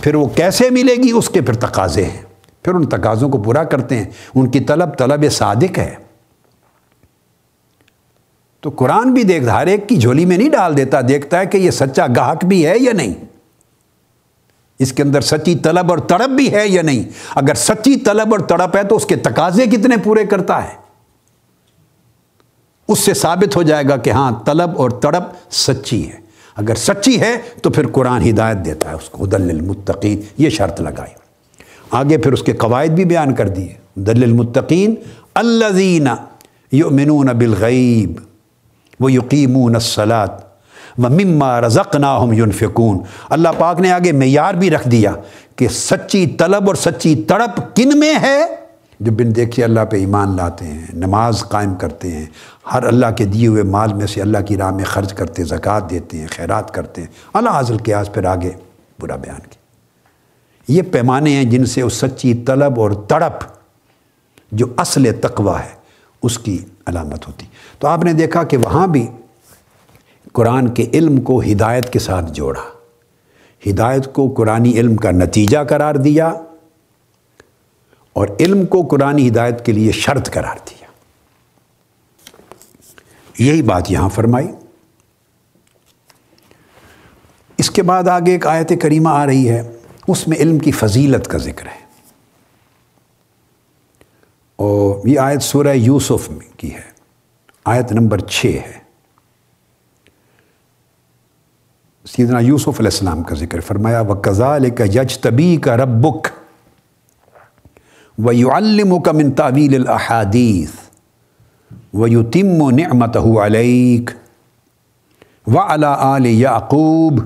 پھر وہ کیسے ملے گی؟ اس کے پھر تقاضے ہیں۔ پھر ان تقاضوں کو پورا کرتے ہیں۔ ان کی طلب طلب صادق ہے۔ تو قرآن بھی دیکھ، ہر ایک کی جھولی میں نہیں ڈال دیتا، دیکھتا ہے کہ یہ سچا گاہک بھی ہے یا نہیں۔ اس کے اندر سچی طلب اور تڑپ بھی ہے یا نہیں۔ اگر سچی طلب اور تڑپ ہے تو اس کے تقاضے کتنے پورے کرتا ہے۔ اس سے ثابت ہو جائے گا کہ ہاں طلب اور تڑپ سچی ہے۔ اگر سچی ہے تو پھر قرآن ہدایت دیتا ہے، اس کو دل المتقین یہ شرط لگائی۔ آگے پھر اس کے قواعد بھی بیان کر دیے۔ دل المتقین الزین یؤمنون بالغیب۔ وہ یقیمون الصلاۃ و مما رزق نا یونفقون اللہ پاک نے آگے معیار بھی رکھ دیا کہ سچی طلب اور سچی تڑپ کن میں ہے؟ جو بن دیکھے اللہ پہ ایمان لاتے ہیں، نماز قائم کرتے ہیں، ہر اللہ کے دیے ہوئے مال میں سے اللہ کی راہ میں خرچ کرتے، زکوٰۃ دیتے ہیں، خیرات کرتے ہیں۔ اللہ حاضل کے آج پھر آگے برا بیان کیا۔ یہ پیمانے ہیں جن سے اس سچی طلب اور تڑپ جو اصل تقوی ہے۔ اس کی علامت ہوتی۔ تو آپ نے دیکھا کہ وہاں بھی قرآن کے علم کو ہدایت کے ساتھ جوڑا۔ ہدایت کو قرآن علم کا نتیجہ قرار دیا اور علم کو قرآن ہدایت کے لیے شرط قرار دیا۔ یہی بات یہاں فرمائی۔ اس کے بعد آگے ایک آیت کریمہ آ رہی ہے۔ اس میں علم کی فضیلت کا ذکر ہے۔ اور یہ آیت سورہ یوسف کی ہے۔ آیت نمبر چھ ہے۔ سیدنا یوسف علیہ السلام کا ذکر فرمایا و کزال کا یج طبی کا ربک و یو الم کا من تعویل الحادیث و یو تم و نعمت علیک و علا آل یعقوب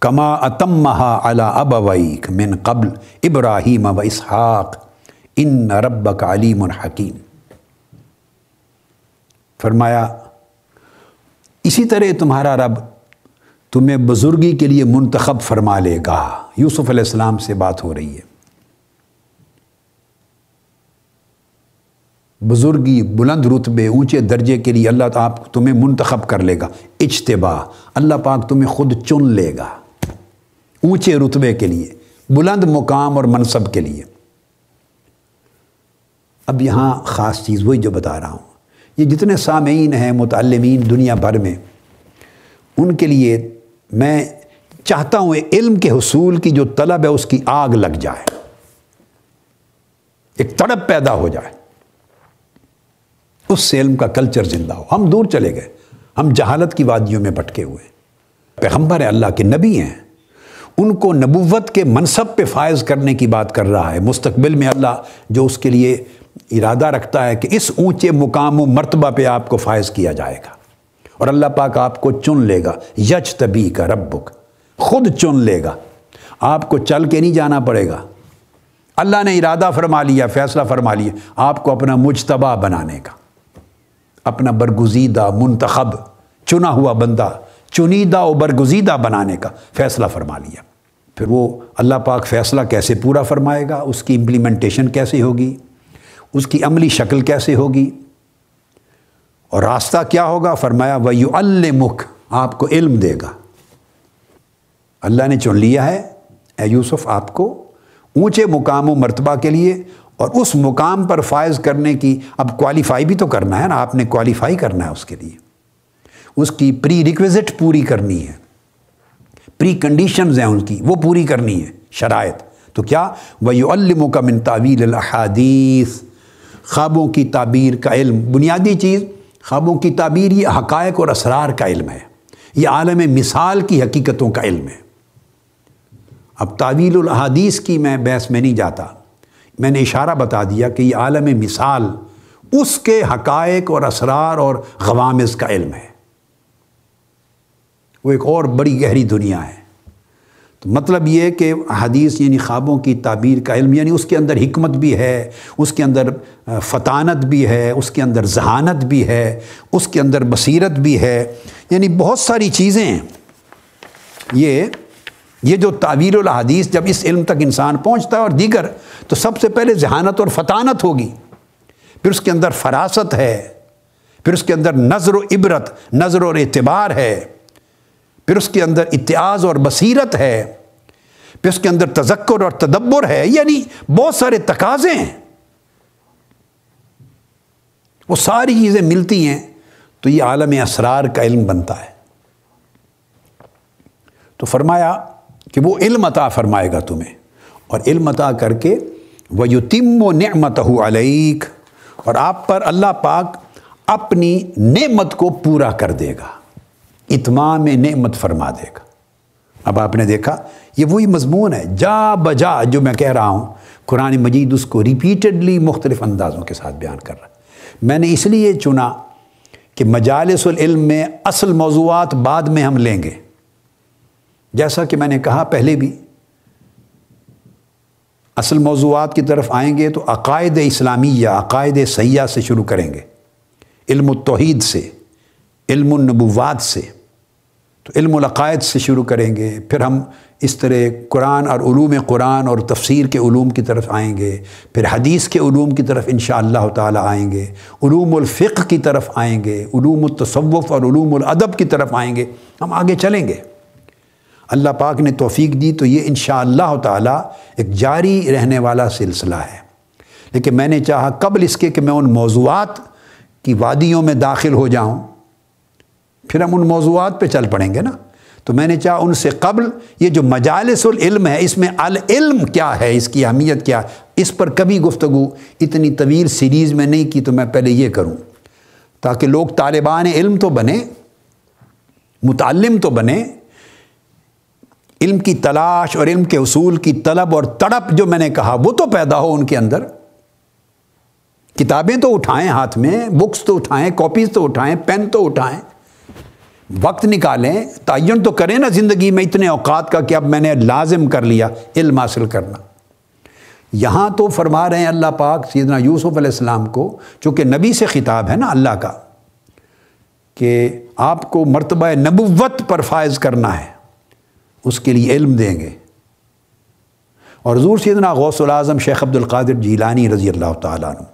کما اتمہا علا ابویک من قبل ابراہیم و اسحاق ان ربک علیم الحکیم فرمایا، اسی طرح تمہارا رب تمہیں بزرگی کے لیے منتخب فرما لے گا۔ یوسف علیہ السلام سے بات ہو رہی ہے۔ بزرگی بلند رتبے اونچے درجے کے لیے اللہ تعالیٰ تمہیں منتخب کر لے گا۔ اجتبا اللہ پاک تمہیں خود چن لے گا۔ اونچے رتبے کے لیے، بلند مقام اور منصب کے لیے۔ اب یہاں خاص چیز وہی جو بتا رہا ہوں۔ یہ جتنے سامعین ہیں، متعلمین دنیا بھر میں، ان کے لیے میں چاہتا ہوں علم کے حصول کی جو طلب ہے، اس کی آگ لگ جائے۔ ایک تڑپ پیدا ہو جائے۔ اس سے علم کا کلچر زندہ ہو۔ ہم دور چلے گئے۔ ہم جہالت کی وادیوں میں بھٹکے ہوئے پیغمبر اللہ کے نبی ہیں۔ ان کو نبوت کے منصب پہ فائز کرنے کی بات کر رہا ہے۔ مستقبل میں اللہ جو اس کے لیے ارادہ رکھتا ہے کہ اس اونچے مقام و مرتبہ پہ آپ کو فائز کیا جائے گا۔ اور اللہ پاک آپ کو چن لے گا۔ یج تبی کا ربک، خود چن لے گا۔ آپ کو چل کے نہیں جانا پڑے گا۔ اللہ نے ارادہ فرما لیا، فیصلہ فرما لیا آپ کو اپنا مجتبہ بنانے کا۔ اپنا برگزیدہ منتخب، چنا ہوا بندہ، چنیدہ و برگزیدہ بنانے کا فیصلہ فرما لیا۔ پھر وہ اللہ پاک فیصلہ کیسے پورا فرمائے گا؟ اس کی امپلیمنٹیشن کیسے ہوگی؟ اس کی عملی شکل کیسے ہوگی؟ اور راستہ کیا ہوگا؟ فرمایا وہ یو آپ کو علم دے گا۔ اللہ نے چن لیا ہے، اے یوسف، آپ کو اونچے مقام و مرتبہ کے لیے، اور اس مقام پر فائز کرنے کی اب کوالیفائی بھی تو کرنا ہے نا، آپ نے کوالیفائی کرنا ہے اس کے لیے۔ اس کی پری ریکویزٹ پوری کرنی ہے۔ پری کنڈیشنز ہیں ان کی، وہ پوری کرنی ہے، شرائط۔ تو کیا؟ وہ یو الم کا من تعویل الحادیث خوابوں کی تعبیر کا علم، بنیادی چیز، خوابوں کی تعبیر یہ حقائق اور اسرار کا علم ہے۔ یہ عالم مثال کی حقیقتوں کا علم ہے۔ اب تعویل الحادیث کی میں بحث میں نہیں جاتا۔ میں نے اشارہ بتا دیا کہ یہ عالم مثال اس کے حقائق اور اسرار اور غوامز کا علم ہے۔ وہ ایک اور بڑی گہری دنیا ہے۔ تو مطلب یہ کہ حدیث یعنی خوابوں کی تعبیر کا علم یعنی اس کے اندر حکمت بھی ہے، اس کے اندر فطانت بھی ہے، اس کے اندر ذہانت بھی ہے، اس کے اندر بصیرت بھی ہے یعنی بہت ساری چیزیں ہیں۔ یہ یہ جو تعبیر الحدیث جب اس علم تک انسان پہنچتا ہے اور دیگر، تو سب سے پہلے ذہانت اور فطانت ہوگی۔ پھر اس کے اندر فراست ہے، پھر اس کے اندر نظر و عبرت، نظر اور اعتبار ہے۔ پھر اس کے اندر اتیاز اور بصیرت ہے، پھر اس کے اندر تذکر اور تدبر ہے یعنی بہت سارے تقاضے ہیں۔ وہ ساری چیزیں ملتی ہیں تو یہ عالم اسرار کا علم بنتا ہے۔ تو فرمایا کہ وہ علم عطا فرمائے گا تمہیں، اور علم عطا کر کے وہ یو و نعمت علیک اور آپ پر اللہ پاک اپنی نعمت کو پورا کر دے گا۔ اتمام نعمت فرما دے گا۔ اب آپ نے دیکھا، یہ وہی مضمون ہے۔ جا بجا، جو میں کہہ رہا ہوں، قرآن مجید اس کو ریپیٹڈلی مختلف اندازوں کے ساتھ بیان کر رہا میں نے اس لیے چنا کہ مجالس العلم میں اصل موضوعات بعد میں ہم لیں گے۔ جیسا کہ میں نے کہا پہلے بھی، اصل موضوعات کی طرف آئیں گے تو عقائد اسلامیہ، عقائد سیاح سے شروع کریں گے۔ علم التوحید سے، علم النبوات سے۔ تو علم العقائد سے شروع کریں گے، پھر ہم اس طرح قرآن اور علوم قرآن اور تفسیر کے علوم کی طرف آئیں گے، پھر حدیث کے علوم کی طرف انشاء اللہ تعالیٰ آئیں گے، علوم الفقہ کی طرف آئیں گے، علوم التصوف اور علوم الادب کی طرف آئیں گے، ہم آگے چلیں گے۔ اللہ پاک نے توفیق دی تو یہ انشاء اللہ تعالیٰ ایک جاری رہنے والا سلسلہ ہے۔ لیکن میں نے چاہا قبل اس کے کہ میں ان موضوعات کی وادیوں میں داخل ہو جاؤں۔ پھر ہم ان موضوعات پہ چل پڑیں گے نا۔ تو میں نے چاہا ان سے قبل یہ جو مجالس العلم ہے، اس میں العلم کیا ہے، اس کی اہمیت کیا اس پر کبھی گفتگو اتنی طویل سیریز میں نہیں کی تو میں پہلے یہ کروں۔ تاکہ لوگ طالبان علم تو بنے، متعلم تو بنے، علم کی تلاش اور علم کے اصول کی طلب اور تڑپ جو میں نے کہا، وہ تو پیدا ہو ان کے اندر۔ کتابیں تو اٹھائیں ہاتھ میں بکس تو اٹھائیں کاپیز تو اٹھائیں پین تو اٹھائیں۔ وقت نکالیں، تعین تو کریں نا زندگی میں اتنے اوقات کا کہ اب میں نے لازم کر لیا، علم حاصل کرنا۔ یہاں تو فرما رہے ہیں اللہ پاک سیدنا یوسف علیہ السلام کو، چونکہ نبی سے خطاب ہے نا اللہ کا، کہ آپ کو مرتبہ نبوت پر فائز کرنا ہے، اس کے لیے علم دیں گے۔ اور حضور سیدنا غوث العظم شیخ عبد القادر جیلانی رضی اللہ تعالیٰ عنہ،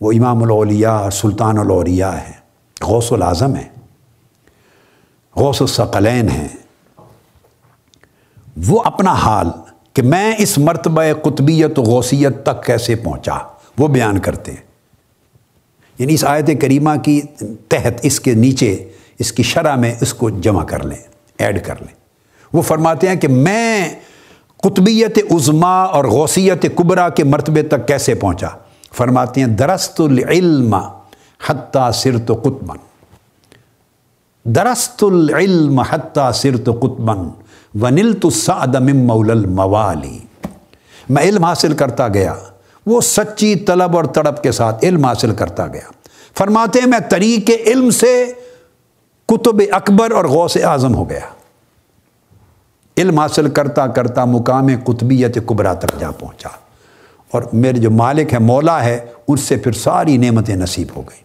وہ امام الاولیاء، سلطان الاولیاء ہیں، غوث العظم ہیں۔ غوث الثقلین ہیں۔ وہ اپنا حال کہ میں اس مرتبہ قطبیت و غوثیت تک کیسے پہنچا، وہ بیان کرتے ہیں۔ یعنی اس آیت کریمہ کی تحت اس کے نیچے، اس کی شرح میں اس کو جمع کر لیں، ایڈ کر لیں۔ وہ فرماتے ہیں کہ میں قطبیت عظما اور غوثیت قبرا کے مرتبے تک کیسے پہنچا؟ فرماتے ہیں، درست العلم حتیٰ سرت قطبن درست العلم حتیٰ سرت قطبن ونلت السعد من مول الموالی۔ میں علم حاصل کرتا گیا۔ وہ سچی طلب اور تڑپ کے ساتھ علم حاصل کرتا گیا۔ فرماتے ہیں میں طریق علم سے کتب اکبر اور غوث اعظم ہو گیا۔ علم حاصل کرتا کرتا مقام قطبیت قبرا تک جا پہنچا۔ اور میرے جو مالک ہے، مولا ہے، اس سے پھر ساری نعمتیں نصیب ہو گئیں۔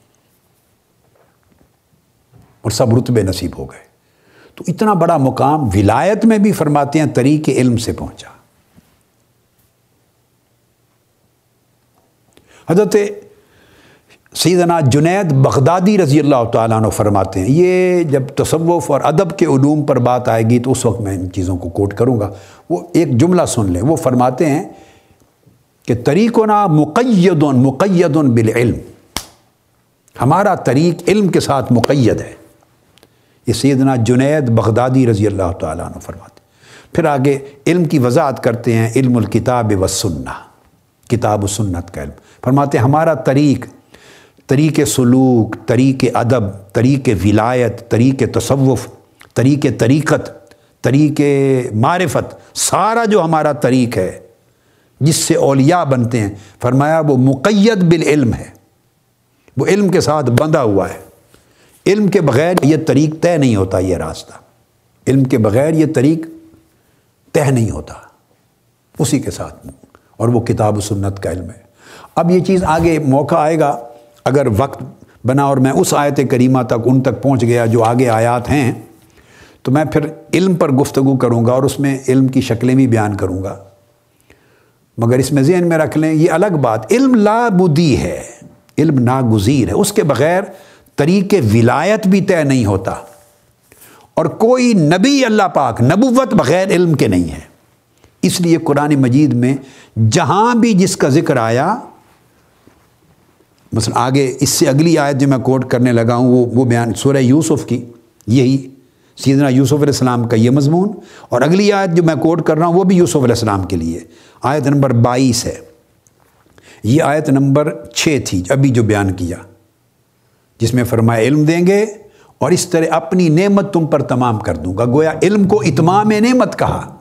اور سب رتبے نصیب ہو گئے۔ تو اتنا بڑا مقام ولایت میں بھی فرماتے ہیں، طریق علم سے پہنچا۔ حضرت سیدنا جنید بغدادی رضی اللہ تعالیٰ عنہ فرماتے ہیں، یہ جب تصوف اور ادب کے علوم پر بات آئے گی تو اس وقت میں ان چیزوں کو کوٹ کروں گا۔ وہ ایک جملہ سن لیں۔ وہ فرماتے ہیں کہ طریق نا مقید مقید بالعلم۔ ہمارا طریق علم کے ساتھ مقید ہے۔ یہ سیدنا جنید بغدادی رضی اللہ تعالیٰ عنہ فرماتے پھر آگے علم کی وضاحت کرتے ہیں، علم الکتاب و سننا کتاب و سنت کا علم۔ فرماتے ہیں، ہمارا طریق طریق سلوک، طریق ادب، طریق ولایت، طریق تصوف، طریق طریقت، طریق معرفت، سارا جو ہمارا طریق ہے، جس سے اولیاء بنتے ہیں۔ فرمایا، وہ مقید بالعلم ہے۔ وہ علم کے ساتھ بندھا ہوا ہے۔ علم کے بغیر یہ طریق طے نہیں ہوتا یہ راستہ۔ علم کے بغیر یہ طریق طے نہیں ہوتا۔ اسی کے ساتھ۔ اور وہ کتاب و سنت کا علم ہے۔ اب یہ چیز آگے موقع آئے گا۔ اگر وقت بنا اور میں اس آیت کریمہ تک ان تک پہنچ گیا جو آگے آیات ہیں، تو میں پھر علم پر گفتگو کروں گا اور اس میں علم کی شکلیں بھی بیان کروں گا۔ مگر اس میں ذہن میں رکھ لیں، یہ الگ بات، علم لا بدی ہے۔ علم ناگزیر ہے۔ اس کے بغیر طریق ولایت بھی طے نہیں ہوتا اور کوئی نبی اللہ پاک نبوت بغیر علم کے نہیں ہے۔ اس لیے قرآن مجید میں جہاں بھی جس کا ذکر آیا، مثلا آگے اس سے اگلی آیت جو میں کوٹ کرنے لگا ہوں، وہ وہ بیان سورہ یوسف کی، یہی سیدنا یوسف علیہ السلام کا یہ مضمون۔ اور اگلی آیت جو میں کوٹ کر رہا ہوں، وہ بھی یوسف علیہ السلام کے لیے۔ آیت نمبر بائیس ہے۔ یہ آیت نمبر چھ تھی، ابھی جو بیان کیا۔ جس میں فرمایا علم دیں گے اور اس طرح اپنی نعمت تم پر تمام کر دوں گا۔ گویا علم کو اتمام نعمت کہا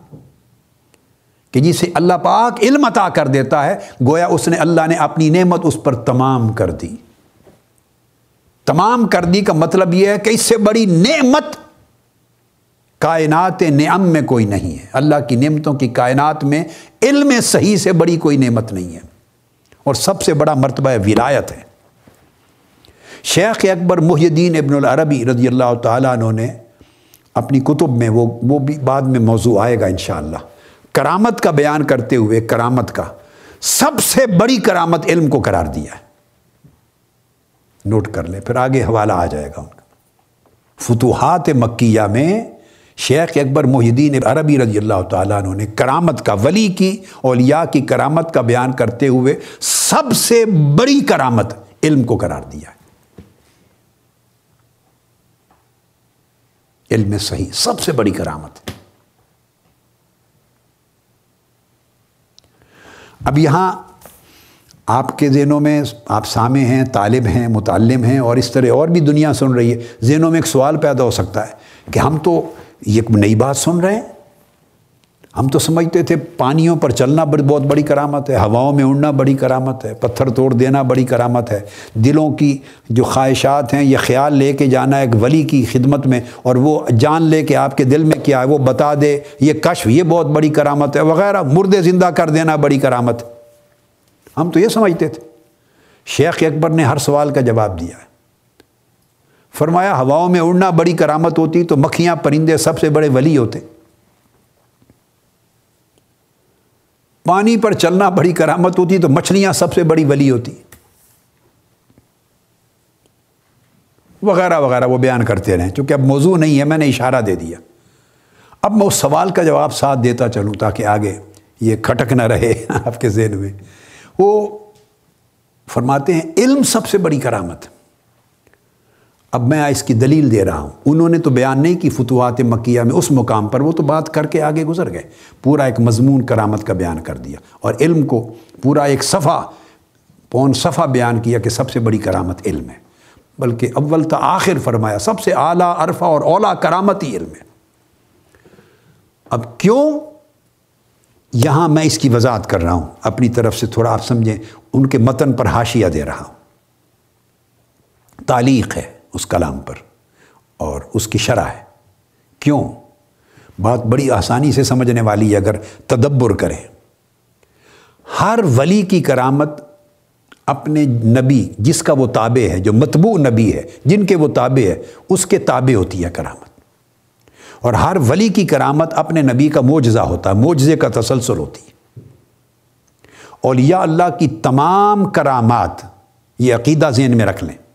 کہ جسے اللہ پاک علم عطا کر دیتا ہے، گویا اس نے اللہ نے اپنی نعمت اس پر تمام کر دی۔ تمام کر دی کا مطلب یہ ہے کہ اس سے بڑی نعمت کائنات نعم میں کوئی نہیں ہے۔ اللہ کی نعمتوں کی کائنات میں علم صحیح سے بڑی کوئی نعمت نہیں ہے۔ اور سب سے بڑا مرتبہ ولایت ہے۔ شیخ اکبر محی الدین ابن العربی رضی اللہ تعالیٰ عنہ نے اپنی کتب میں وہ وہ بھی بعد میں موضوع آئے گا انشاءاللہ۔ کرامت کا بیان کرتے ہوئے کرامت کا سب سے بڑی کرامت علم کو قرار دیا ہے۔ نوٹ کر لیں، پھر آگے حوالہ آ جائے گا ان کا۔ فتوحات مکیہ میں شیخ اکبر محی الدین عربی رضی اللہ تعالیٰ عنہ نے کرامت کا ولی کی، اولیاء کی کرامت کا بیان کرتے ہوئے سب سے بڑی کرامت علم کو قرار دیا ہے۔ علم صحیح، سب سے بڑی کرامت۔ اب یہاں آپ کے ذہنوں میں آپ سامع ہیں، طالب ہیں، متعلم ہیں اور اس طرح اور بھی دنیا سن رہی ہے، ذہنوں میں ایک سوال پیدا ہو سکتا ہے کہ ہم تو یہ نئی بات سن رہے ہیں۔ ہم تو سمجھتے تھے پانیوں پر چلنا بہت بڑی کرامت ہے، ہواؤں میں اڑنا بڑی کرامت ہے، پتھر توڑ دینا بڑی کرامت ہے، دلوں کی جو خواہشات ہیں یہ خیال لے کے جانا ایک ولی کی خدمت میں اور وہ جان لے کے آپ کے دل میں کیا ہے، وہ بتا دے، یہ کشف، یہ بہت بڑی کرامت ہے، وغیرہ مردے زندہ کر دینا بڑی کرامت ہے۔ ہم تو یہ سمجھتے تھے۔ شیخ اکبر نے ہر سوال کا جواب دیا ہے۔ فرمایا، ہواؤں میں اڑنا بڑی کرامت ہوتی تو مکھیاں پرندے سب سے بڑے ولی ہوتے۔ پانی پر چلنا بڑی کرامت ہوتی تو مچھلیاں سب سے بڑی ولی ہوتی۔ وغیرہ وغیرہ وہ بیان کرتے رہیں۔ چونکہ اب موضوع نہیں ہے، میں نے اشارہ دے دیا۔ اب میں اس سوال کا جواب ساتھ دیتا چلوں تاکہ آگے یہ کھٹک نہ رہے آپ کے ذہن میں۔ وہ فرماتے ہیں، علم سب سے بڑی کرامت۔ اب میں اس کی دلیل دے رہا ہوں۔ انہوں نے تو بیان نہیں کی فتوحات مکیہ میں، اس مقام پر وہ تو بات کر کے آگے گزر گئے۔ پورا ایک مضمون کرامت کا بیان کر دیا۔ اور علم کو پورا ایک صفحہ، پون صفحہ بیان کیا کہ سب سے بڑی کرامت علم ہے۔ بلکہ اول تا آخر فرمایا، سب سے اعلیٰ، عرفہ اور اولا کرامت ہی علم ہے۔ اب کیوں یہاں میں اس کی وضاحت کر رہا ہوں؟ اپنی طرف سے تھوڑا آپ سمجھیں، ان کے متن پر حاشیہ دے رہا ہوں۔ تعلیق ہے۔ اس کلام پر اور اس کی شرح ہے۔ کیوں؟ بات بڑی آسانی سے سمجھنے والی ہے اگر تدبر کریں۔ ہر ولی کی کرامت اپنے نبی، جس کا وہ تابع ہے، جو متبوع نبی ہے، جن کے وہ تابع ہے، اس کے تابع ہوتی ہے کرامت۔ اور ہر ولی کی کرامت اپنے نبی کا معجزہ ہوتا ہے معجزے کا تسلسل ہوتی۔ ہے اولیاء اللہ کی تمام کرامات، یہ عقیدہ ذہن میں رکھ لیں۔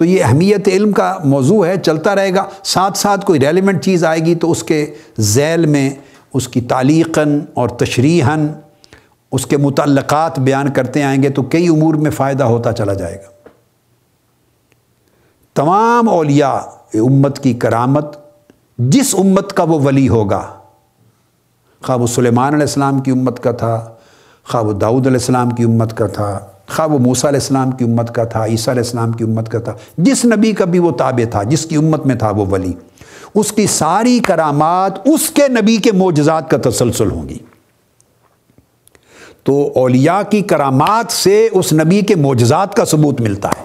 تو یہ اہمیت علم کا موضوع ہے، چلتا رہے گا۔ ساتھ ساتھ کوئی ریلیونٹ چیز آئے گی تو اس کے ذیل میں اس کی تعلیقاً اور تشریحاً اس کے متعلقات بیان کرتے آئیں گے تو کئی امور میں فائدہ ہوتا چلا جائے گا۔ تمام اولیاء امت کی کرامت، جس امت کا وہ ولی ہوگا، خواب و سلیمان علیہ السلام کی امت کا تھا، خواب و داؤد علیہ السلام کی امت کا تھا خواہ وہ موسیٰ علیہ السلام کی امت کا تھا، عیسیٰ علیہ السلام کی امت کا تھا۔ جس نبی کا بھی وہ تابع تھا، جس کی امت میں تھا وہ ولی۔ اس کی ساری کرامات اس کے نبی کے معجزات کا تسلسل ہوں گی۔ تو اولیاء کی کرامات سے اس نبی کے معجزات کا ثبوت ملتا ہے۔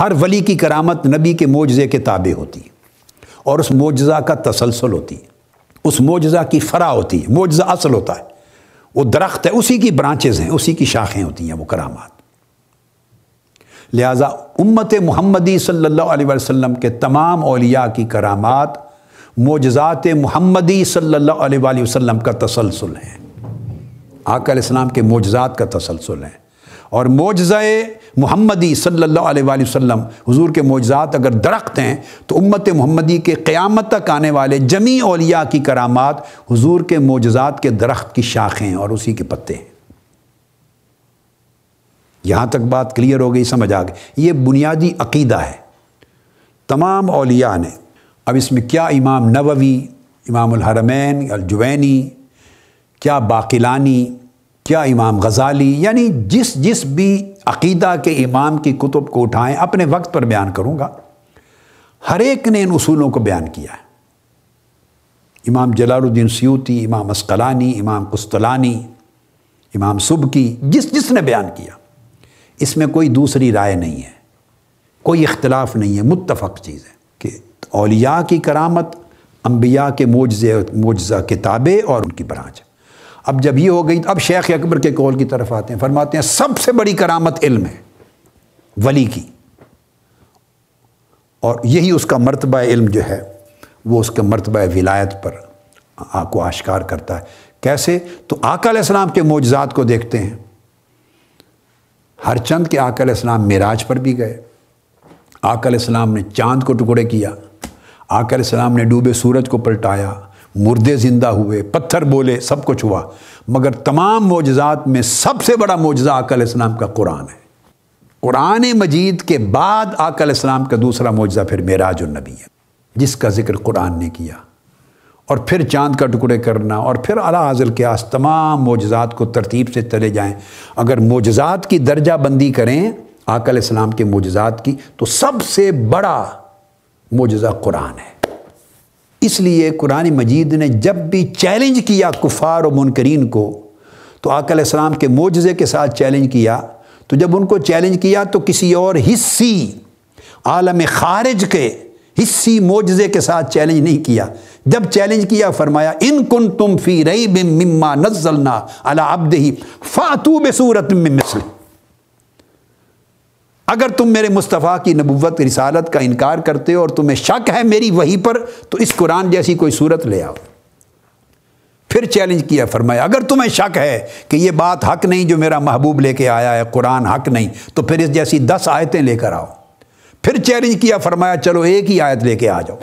ہر ولی کی کرامت نبی کے معجزے کے تابع ہوتی ہے اور اس معجزہ کا تسلسل ہوتی ہے۔ اس معجزہ کی فرا ہوتی ہے، معجزہ اصل ہوتا ہے۔ وہ درخت ہے، اسی کی برانچز ہیں، اسی کی شاخیں ہوتی ہیں، وہ کرامات۔ لہذا امت محمدی صلی اللہ علیہ وسلم کے تمام اولیاء کی کرامات معجزات محمدی صلی اللہ علیہ وآلہ وسلم کا تسلسل ہے آقا علیہ السلام کے معجزات کا تسلسل ہے اور معجزہ محمدی صلی اللہ علیہ وآلہ وسلم، حضور کے معجزات اگر درخت ہیں، تو امت محمدی کے قیامت تک آنے والے جمی اولیاء کی کرامات حضور کے معجزات کے درخت کی شاخیں اور اسی کے پتے ہیں۔ یہاں تک بات کلیئر ہو گئی، سمجھ آ گئی۔ یہ بنیادی عقیدہ ہے۔ تمام اولیاء نے، اب اس میں کیا امام نووی، امام الحرمین، الجوینی، کیا باقلانی کیا امام غزالی یعنی جس جس بھی عقیدہ کے امام کی کتب کو اٹھائیں، اپنے وقت پر بیان کروں گا۔ ہر ایک نے ان اصولوں کو بیان کیا ہے۔ امام جلال الدین سیوتی امام اسقلانی، امام قسطلانی، امام سبکی، جس جس نے بیان کیا۔ اس میں کوئی دوسری رائے نہیں ہے۔ کوئی اختلاف نہیں ہے۔ متفق چیز ہے کہ اولیاء کی کرامت، انبیاء کے موجزے موجزہ کتابیں اور ان کی برانچ اب جب یہ ہو گئی اب شیخ اکبر کے قول کی طرف آتے ہیں، فرماتے ہیں، سب سے بڑی کرامت علم ہے ولی کی۔ اور یہی اس کا مرتبہ علم جو ہے، وہ اس کے مرتبہ ولایت پر کو آشکار کرتا ہے۔ کیسے؟ تو آقا علیہ السلام کے معجزات کو دیکھتے ہیں۔ ہر چند کے آقا علیہ السلام معراج پر بھی گئے۔ آقا علیہ السلام نے چاند کو ٹکڑے کیا۔ آقا علیہ السلام نے ڈوبے سورج کو پلٹایا۔ مردے زندہ ہوئے، پتھر بولے، سب کچھ ہوا۔ مگر تمام معجزات میں سب سے بڑا معجزہ آقا علیہ السلام کا قرآن ہے۔ قرآن مجید کے بعد آقا علیہ السلام کا دوسرا معجزہ پھر معراج النبی ہے، جس کا ذکر قرآن نے کیا۔ اور پھر چاند کا ٹکڑے کرنا، اور پھر اعلیٰ حاضل کے آس تمام معجزات کو ترتیب سے چلے جائیں۔ اگر معجزات کی درجہ بندی کریں آقا علیہ السلام کے معجزات کی، تو سب سے بڑا معجزہ قرآن ہے۔ اس لیے قرآن مجید نے جب بھی چیلنج کیا کفار و منکرین کو، تو آقا علیہ السلام کے معجزے کے ساتھ چیلنج کیا۔ تو جب ان کو چیلنج کیا تو کسی اور حصی عالم خارج کے حصی معجزے کے ساتھ چیلنج نہیں کیا۔ جب چیلنج کیا فرمایا، ان کن تم فی رئی بم مما نزلنا اللہ ابد ہی فاتو بے صورت مثل. اگر تم میرے مصطفیٰ کی نبوت، رسالت کا انکار کرتے ہو اور تمہیں شک ہے میری وہی پر، تو اس قرآن جیسی کوئی صورت لے آؤ۔ پھر چیلنج کیا، فرمایا، اگر تمہیں شک ہے کہ یہ بات حق نہیں جو میرا محبوب لے کے آیا ہے، قرآن حق نہیں، تو پھر اس جیسی دس آیتیں لے کر آؤ۔ پھر چیلنج کیا، فرمایا، چلو ایک ہی آیت لے کے آ جاؤ۔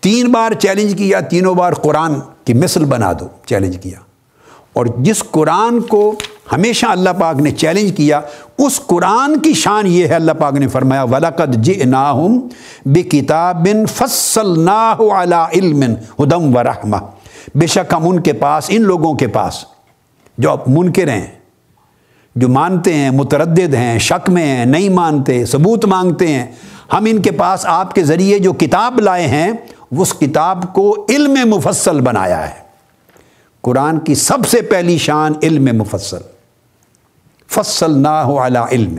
تین بار چیلنج کیا، تینوں بار قرآن کی مثل بنا دو چیلنج کیا۔ اور جس قرآن کو ہمیشہ اللہ پاک نے چیلنج کیا۔ اس قرآن کی شان یہ ہے، اللہ پاک نے فرمایا ولاقد جِ ناہم بے کتاب فصل ناہ علم ہدم و رحمہ بے شک ہم ان کے پاس، ان لوگوں کے پاس، جو اب منکر ہیں، جو مانتے ہیں، متردد ہیں، شک میں ہیں، نہیں مانتے، ثبوت مانگتے ہیں، ہم ان کے پاس آپ کے ذریعے جو کتاب لائے ہیں، اس کتاب کو علم مفصل بنایا ہے۔ قرآن کی سب سے پہلی شان علم مفصل۔ فصل نہ ہو اعلیٰ علم.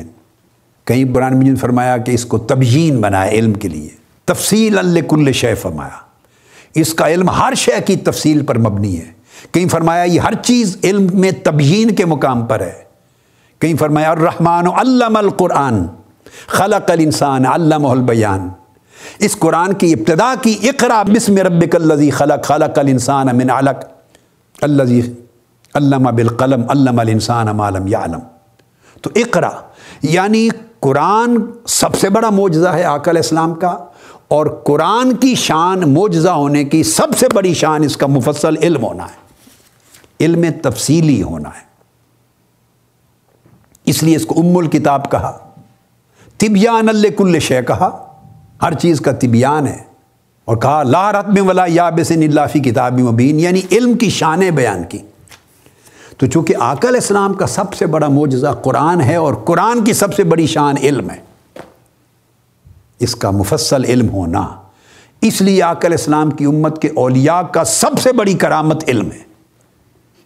کہیں بران مجن فرمایا کہ اس کو تبجین بنایا علم کے لیے. تفصیل اللہ کل شے فرمایا. اس کا علم ہر شے کی تفصیل پر مبنی ہے. کہیں فرمایا یہ ہر چیز علم میں تبجین کے مقام پر ہے. کہیں فرمایا الرحمن علم القرآن. خلق الانسان علم البیان. اس قرآن کی ابتدا کی اقرا بسم ربک الذی خلق. خلق الانسان من علق. الذی علم بالقلم، علم الانسان ما لم یعلم. تو اقرا یعنی قرآن سب سے بڑا معجزہ ہے آقا علیہ السلام کا، اور قرآن کی شان معجزہ ہونے کی سب سے بڑی شان اس کا مفصل علم ہونا ہے۔ علم تفصیلی ہونا ہے۔ اس لیے اس کو ام الکتاب کہا۔ طبیان اللہ کل شے کہا۔ ہر چیز کا طبیان ہے۔ اور کہا، لا رتم ولا یا بسن اللہ فی کتاب مبین یعنی علم کی شانیں بیان کی۔ تو چونکہ آقا علیہ السلام کا سب سے بڑا معجزہ قرآن ہے اور قرآن کی سب سے بڑی شان علم ہے، اس کا مفصل علم ہونا۔ اس لیے آقا علیہ السلام کی امت کے اولیاء کا سب سے بڑی کرامت علم ہے۔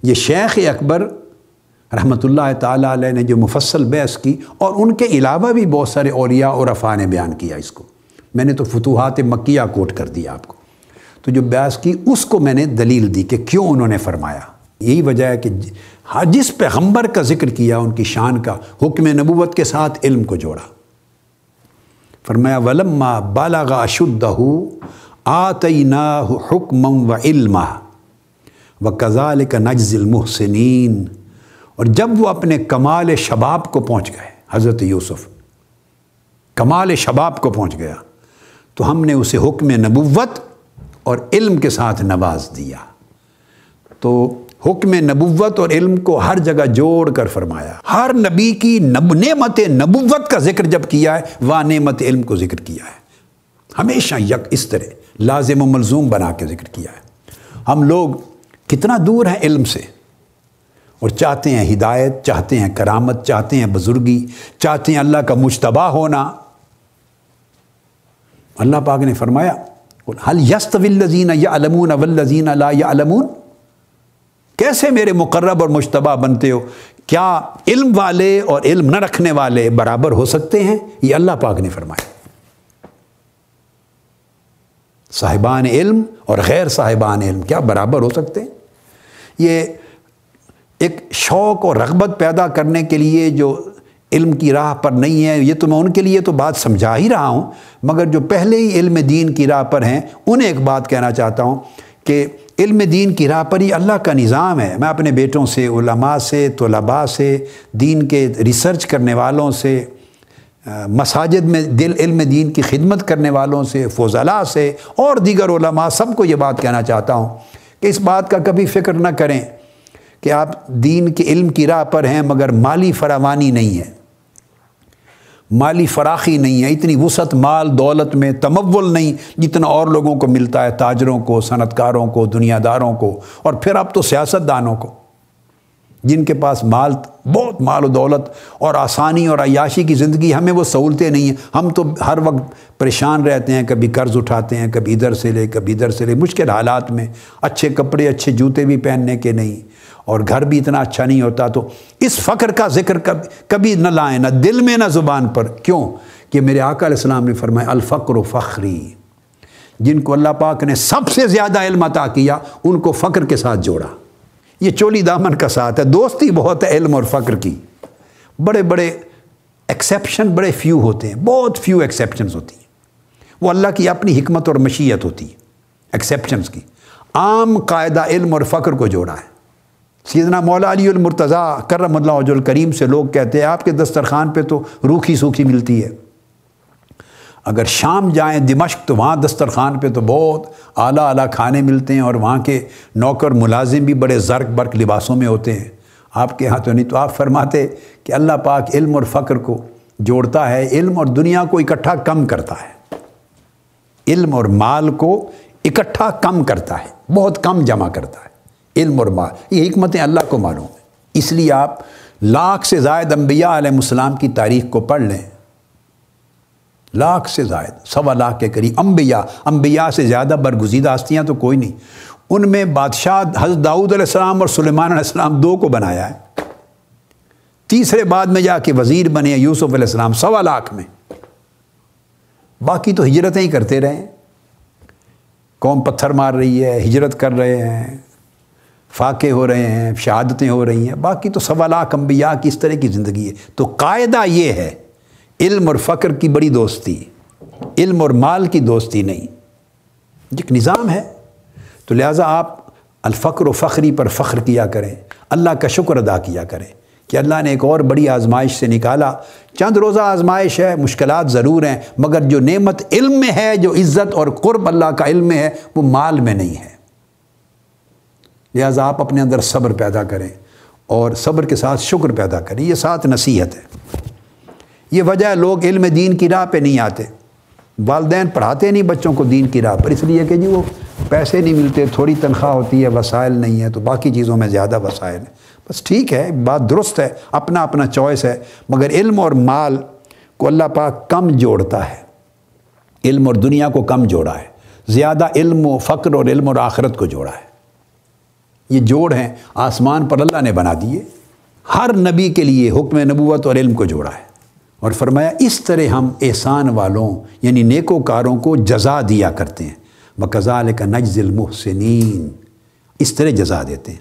یہ شیخ اکبر رحمۃ اللہ تعالیٰ علیہ نے جو مفصل بحث کی، اور ان کے علاوہ بھی بہت سارے اولیاء اور افا نے بیان کیا اس کو۔ میں نے تو فتوحات مکیہ کوٹ کر دیا آپ کو۔ تو جو بیاس کی، اس کو میں نے دلیل دی کہ کیوں انہوں نے فرمایا۔ یہی وجہ ہے کہ ہاں، جس پیغمبر کا ذکر کیا، ان کی شان کا حکم نبوت کے ساتھ علم کو جوڑا۔ فرمایا، ولما بالغ اشدہ آتینا حکم و علم و کزال کا نجز المحسنین اور جب وہ اپنے کمال شباب کو پہنچ گئے، حضرت یوسف، کمال شباب کو پہنچ گیا، تو ہم نے اسے حکم نبوت اور علم کے ساتھ نواز دیا۔ تو حکم نبوت اور علم کو ہر جگہ جوڑ کر فرمایا۔ ہر نبی کی نب نعمت نبوت کا ذکر جب کیا ہے وہ نعمت علم کو ذکر کیا ہے۔ ہمیشہ یک اس طرح لازم و ملزوم بنا کے ذکر کیا ہے۔ ہم لوگ کتنا دور ہیں علم سے اور چاہتے ہیں ہدایت، چاہتے ہیں کرامت، چاہتے ہیں بزرگی، چاہتے ہیں اللہ کا مشتبہ ہونا۔ اللہ پاک نے فرمایا حل یست ولزین یا علمون اولزین اللہ یا علمون کیسے میرے مقرب اور مشتبہ بنتے ہو؟ کیا علم والے اور علم نہ رکھنے والے برابر ہو سکتے ہیں؟ یہ اللہ پاک نے فرمایا۔ صاحبان علم اور غیر صاحبان علم کیا برابر ہو سکتے ہیں؟ یہ ایک شوق اور رغبت پیدا کرنے کے لیے جو علم کی راہ پر نہیں ہے، یہ تو میں ان کے لیے تو بات سمجھا ہی رہا ہوں، مگر جو پہلے ہی علم دین کی راہ پر ہیں، انہیں ایک بات کہنا چاہتا ہوں۔ کہ علم دین کی راہ پر ہی اللہ کا نظام ہے۔ میں اپنے بیٹوں سے، علماء سے، طلباء سے، دین کے ریسرچ کرنے والوں سے مساجد میں دل علم دین کی خدمت کرنے والوں سے، فضلاء سے اور دیگر علماء سب کو یہ بات کہنا چاہتا ہوں کہ اس بات کا کبھی فکر نہ کریں کہ آپ دین کے علم کی راہ پر ہیں مگر مالی فراوانی نہیں ہے۔ مالی فراخی نہیں ہے، اتنی وسعت مال دولت میں تمول نہیں جتنا اور لوگوں کو ملتا ہے، تاجروں کو صنعت کاروں کو دنیا داروں کو، اور پھر اب تو سیاست دانوں کو۔ جن کے پاس مال، بہت مال و دولت اور آسانی اور عیاشی کی زندگی، ہمیں وہ سہولتیں نہیں ہیں۔ ہم تو ہر وقت پریشان رہتے ہیں، کبھی قرض اٹھاتے ہیں، کبھی ادھر سے لے، کبھی ادھر سے لے، مشکل حالات میں۔ اچھے کپڑے، اچھے جوتے بھی پہننے کے نہیں۔ اور گھر بھی اتنا اچھا نہیں ہوتا تو اس فخر کا ذکر کبھی نہ لائیں، نہ دل میں، نہ زبان پر۔ کیوں؟ کہ میرے آقا علیہ السلام نے فرمایا، الفقر و فخری۔ جن کو اللہ پاک نے سب سے زیادہ علم عطا کیا، ان کو فخر کے ساتھ جوڑا۔ یہ چولی دامن کا ساتھ ہے۔ دوستی بہت ہے علم اور فخر کی۔ بڑے بڑے ایکسیپشن بڑے فیو ہوتے ہیں۔ بہت فیو ایکسیپشنز ہوتی ہیں۔ وہ اللہ کی اپنی حکمت اور مشیت ہوتی ہے ایکسیپشنز کی۔ عام قاعدہ علم اور فخر کو جوڑا ہے۔ سیدنا مولا علی المرتضیٰ کرم اللہ عج الکریم سے لوگ کہتے ہیں، آپ کے دسترخوان پہ تو روکھی سوکھی ملتی ہے۔ اگر شام جائیں دمشق تو وہاں دسترخوان پہ تو بہت اعلیٰ اعلیٰ کھانے ملتے ہیں اور وہاں کے نوکر ملازم بھی بڑے زرق برق لباسوں میں ہوتے ہیں۔ آپ کے ہاں تو نہیں تو آپ فرماتے کہ اللہ پاک علم اور فقر کو جوڑتا ہے، علم اور دنیا کو اکٹھا کم کرتا ہے۔ علم اور مال کو اکٹھا کم کرتا ہے، بہت کم جمع کرتا ہے۔ علم اور مال یہ حکمتیں اللہ کو معلوم ہیں۔ اس لیے آپ لاکھ سے زائد انبیاء علیہ السلام کی تاریخ کو پڑھ لیں۔ لاکھ سے زائد، سوا لاکھ کے قریب۔ انبیاء انبیاء سے زیادہ برگزیدہ ہستیاں تو کوئی نہیں۔ ان میں بادشاہ حضرت داؤد علیہ السلام اور سلیمان علیہ السلام دو کو بنایا ہے۔ تیسرے بعد میں جا کے وزیر بنے یوسف علیہ السلام، سوا لاکھ میں۔ باقی تو ہجرتیں ہی کرتے رہے۔ قوم پتھر مار رہی ہے، ہجرت کر رہے ہیں۔ فاقے ہو رہے ہیں، شہادتیں ہو رہی ہیں، باقی تو سوا لاکھ انبیاء کی اس طرح کی زندگی ہے۔ تو قاعدہ یہ ہے، علم اور فقر کی بڑی دوستی، علم اور مال کی دوستی نہیں۔ ایک نظام ہے۔ تو لہٰذا آپ الفقر و فخری پر فخر کیا کریں، اللہ کا شکر ادا کیا کریں کہ اللہ نے ایک اور بڑی آزمائش سے نکالا۔ چند روزہ آزمائش ہے، مشکلات ضرور ہیں، مگر جو نعمت علم میں ہے، جو عزت اور قرب اللہ کا علم میں ہے، وہ مال میں نہیں ہے۔ لہٰذا آپ اپنے اندر صبر پیدا کریں اور صبر کے ساتھ شکر پیدا کریں۔ یہ ساتھ نصیحت ہے۔ یہ وجہ ہے لوگ علم دین کی راہ پہ نہیں آتے۔ والدین پڑھاتے نہیں، بچوں کو دین کی راہ پر۔ اس لیے کہ جی وہ پیسے نہیں ملتے، تھوڑی تنخواہ ہوتی ہے، وسائل نہیں ہے، تو باقی چیزوں میں زیادہ وسائل ہیں۔ بس ٹھیک ہے، بات درست ہے، اپنا اپنا چوائس ہے، مگر علم اور مال کو اللہ پاک کم جوڑتا ہے۔ علم اور دنیا کو کم جوڑا ہے۔ زیادہ علم و فقر اور علم اور آخرت کو جوڑا ہے۔ یہ جوڑ ہیں، آسمان پر اللہ نے بنا دیے۔ ہر نبی کے لیے حکم نبوت اور علم کو جوڑا ہے۔ اور فرمایا، اس طرح ہم احسان والوں یعنی نیکو کاروں کو جزا دیا کرتے ہیں۔ بکزال کا نجز المحسنین اس طرح جزا دیتے ہیں۔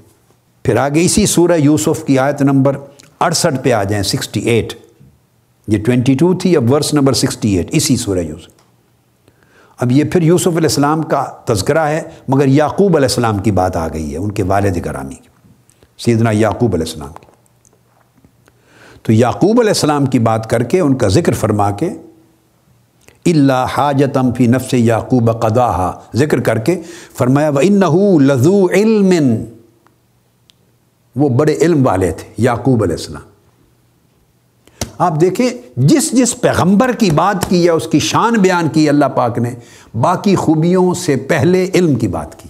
پھر آگے اسی سورہ یوسف کی آیت نمبر اڑسٹھ پہ آ جائیں، سکسٹی ایٹ۔ یہ ٹوینٹی ٹو تھی، اب ورس نمبر سکسٹی ایٹ۔ اسی سورہ یوسف۔ اب یہ پھر یوسف علیہ السلام کا تذکرہ ہے، مگر یعقوب علیہ السلام کی بات آ گئی ہے، ان کے والد گرامی کی، سیدنا یعقوب علیہ السلام کی۔ تو یعقوب علیہ السلام کی بات کر کے ان کا ذکر فرما کے اللہ حاجتم فی نفس یعقوب قدا ذکر کر کے فرمایا و ان لذو علم وہ بڑے علم والے تھے یعقوب علیہ السلام آپ دیکھیں، جس جس پیغمبر کی بات کی یا اس کی شان بیان کی اللہ پاک نے، باقی خوبیوں سے پہلے علم کی بات کی۔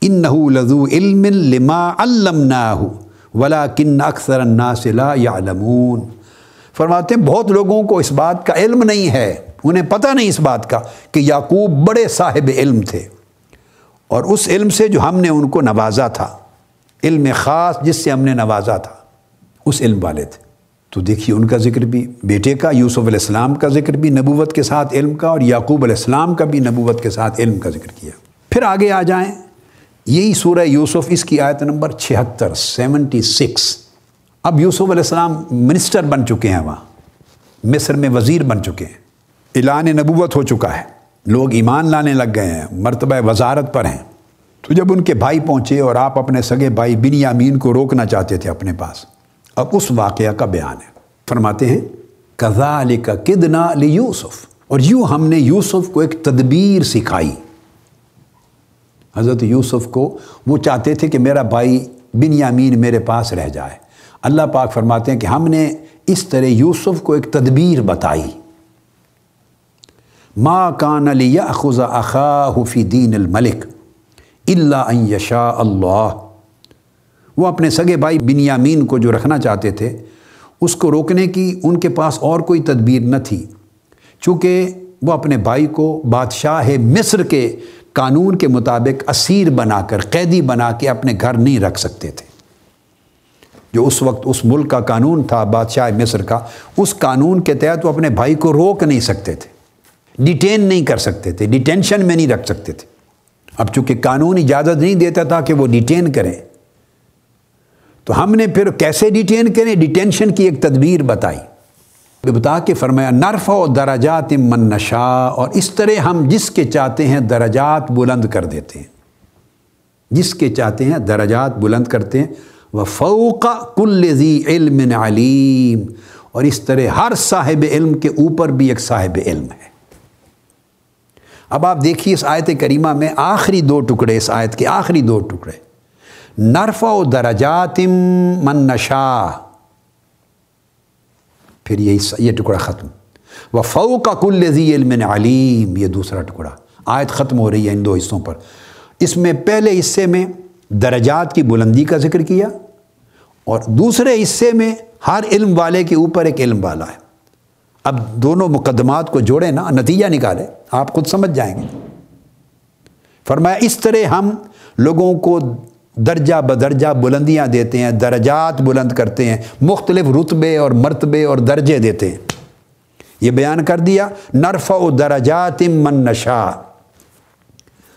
ان لذو علم لما علم ولا کن اکثر الناس لا یعلمون۔ فرماتے ہیں، بہت لوگوں کو اس بات کا علم نہیں ہے، انہیں پتہ نہیں اس بات کا کہ یعقوب بڑے صاحب علم تھے۔ اور اس علم سے جو ہم نے ان کو نوازا تھا، علم خاص جس سے ہم نے نوازا تھا، اس علم والے تھے۔ تو دیکھیے ان کا ذکر بھی، بیٹے کا، یوسف علیہ السلام کا ذکر بھی نبوت کے ساتھ علم کا اور یعقوب علیہ السلام کا بھی نبوت کے ساتھ علم کا ذکر کیا۔ پھر آگے آ جائیں۔ یہی سورہ یوسف، اس کی آیت نمبر چھہتر، سیونٹی سکس۔ اب یوسف علیہ السلام منسٹر بن چکے ہیں وہاں، مصر میں وزیر بن چکے ہیں۔ اعلان نبوت ہو چکا ہے۔ لوگ ایمان لانے لگ گئے ہیں، مرتبہ وزارت پر ہیں۔ تو جب ان کے بھائی پہنچے اور آپ اپنے سگے بھائی بن یامین کو روکنا چاہتے تھے اپنے پاس اب اس واقعہ کا بیان ہے۔ فرماتے ہیں کزا علی کا کدنا علی یوسف اور یوں ہم نے یوسف کو ایک تدبیر سکھائی۔ حضرت یوسف کو وہ چاہتے تھے کہ میرا بھائی بن یامین میرے پاس رہ جائے۔ اللہ پاک فرماتے ہیں کہ ہم نے اس طرح یوسف کو ایک تدبیر بتائی۔ ما کان علی خزا اخا فی دین الملک اللہ یشا اللہ وہ اپنے سگے بھائی بنیامین کو جو رکھنا چاہتے تھے، اس کو روکنے کی ان کے پاس اور کوئی تدبیر نہ تھی۔ چونکہ وہ اپنے بھائی کو بادشاہ مصر کے قانون کے مطابق اسیر بنا کر، قیدی بنا کے اپنے گھر نہیں رکھ سکتے تھے۔ جو اس وقت اس ملک کا قانون تھا، بادشاہ مصر کا، اس قانون کے تحت وہ اپنے بھائی کو روک نہیں سکتے تھے۔ ڈیٹین نہیں کر سکتے تھے، ڈیٹینشن میں نہیں رکھ سکتے تھے۔ اب چونکہ قانون اجازت نہیں دیتا تھا کہ وہ ڈیٹین کریں تو ہم نے پھر کیسے ڈیٹین کریں ڈیٹینشن کی ایک تدبیر بتائی۔ بتا کے فرمایا نرف و درجات من نشا اور اس طرح ہم جس کے چاہتے ہیں درجات بلند کر دیتے ہیں۔ جس کے چاہتے ہیں درجات بلند کرتے ہیں۔ وہ فوق کل ذی علم علیم۔ اور اس طرح ہر صاحب علم کے اوپر بھی ایک صاحب علم ہے۔ اب آپ دیکھیے اس آیت کریمہ میں آخری دو ٹکڑے، اس آیت کے آخری دو ٹکڑے۔ نرف و درجات من نشا پھر یہی یہ ٹکڑا ختم. وہ فو کا کل ذی علم علیم، یہ دوسرا ٹکڑا. آیت ختم ہو رہی ہے ان دو حصوں پر. اس میں پہلے حصے میں درجات کی بلندی کا ذکر کیا اور دوسرے حصے میں ہر علم والے کے اوپر ایک علم والا ہے. اب دونوں مقدمات کو جوڑیں نا، نتیجہ نکالے آپ خود سمجھ جائیں گے. فرمایا، اس طرح ہم لوگوں کو درجہ بدرجہ بلندیاں دیتے ہیں، درجات بلند کرتے ہیں، مختلف رتبے اور مرتبے اور درجے دیتے ہیں۔ یہ بیان کر دیا نرف و درجات من نشا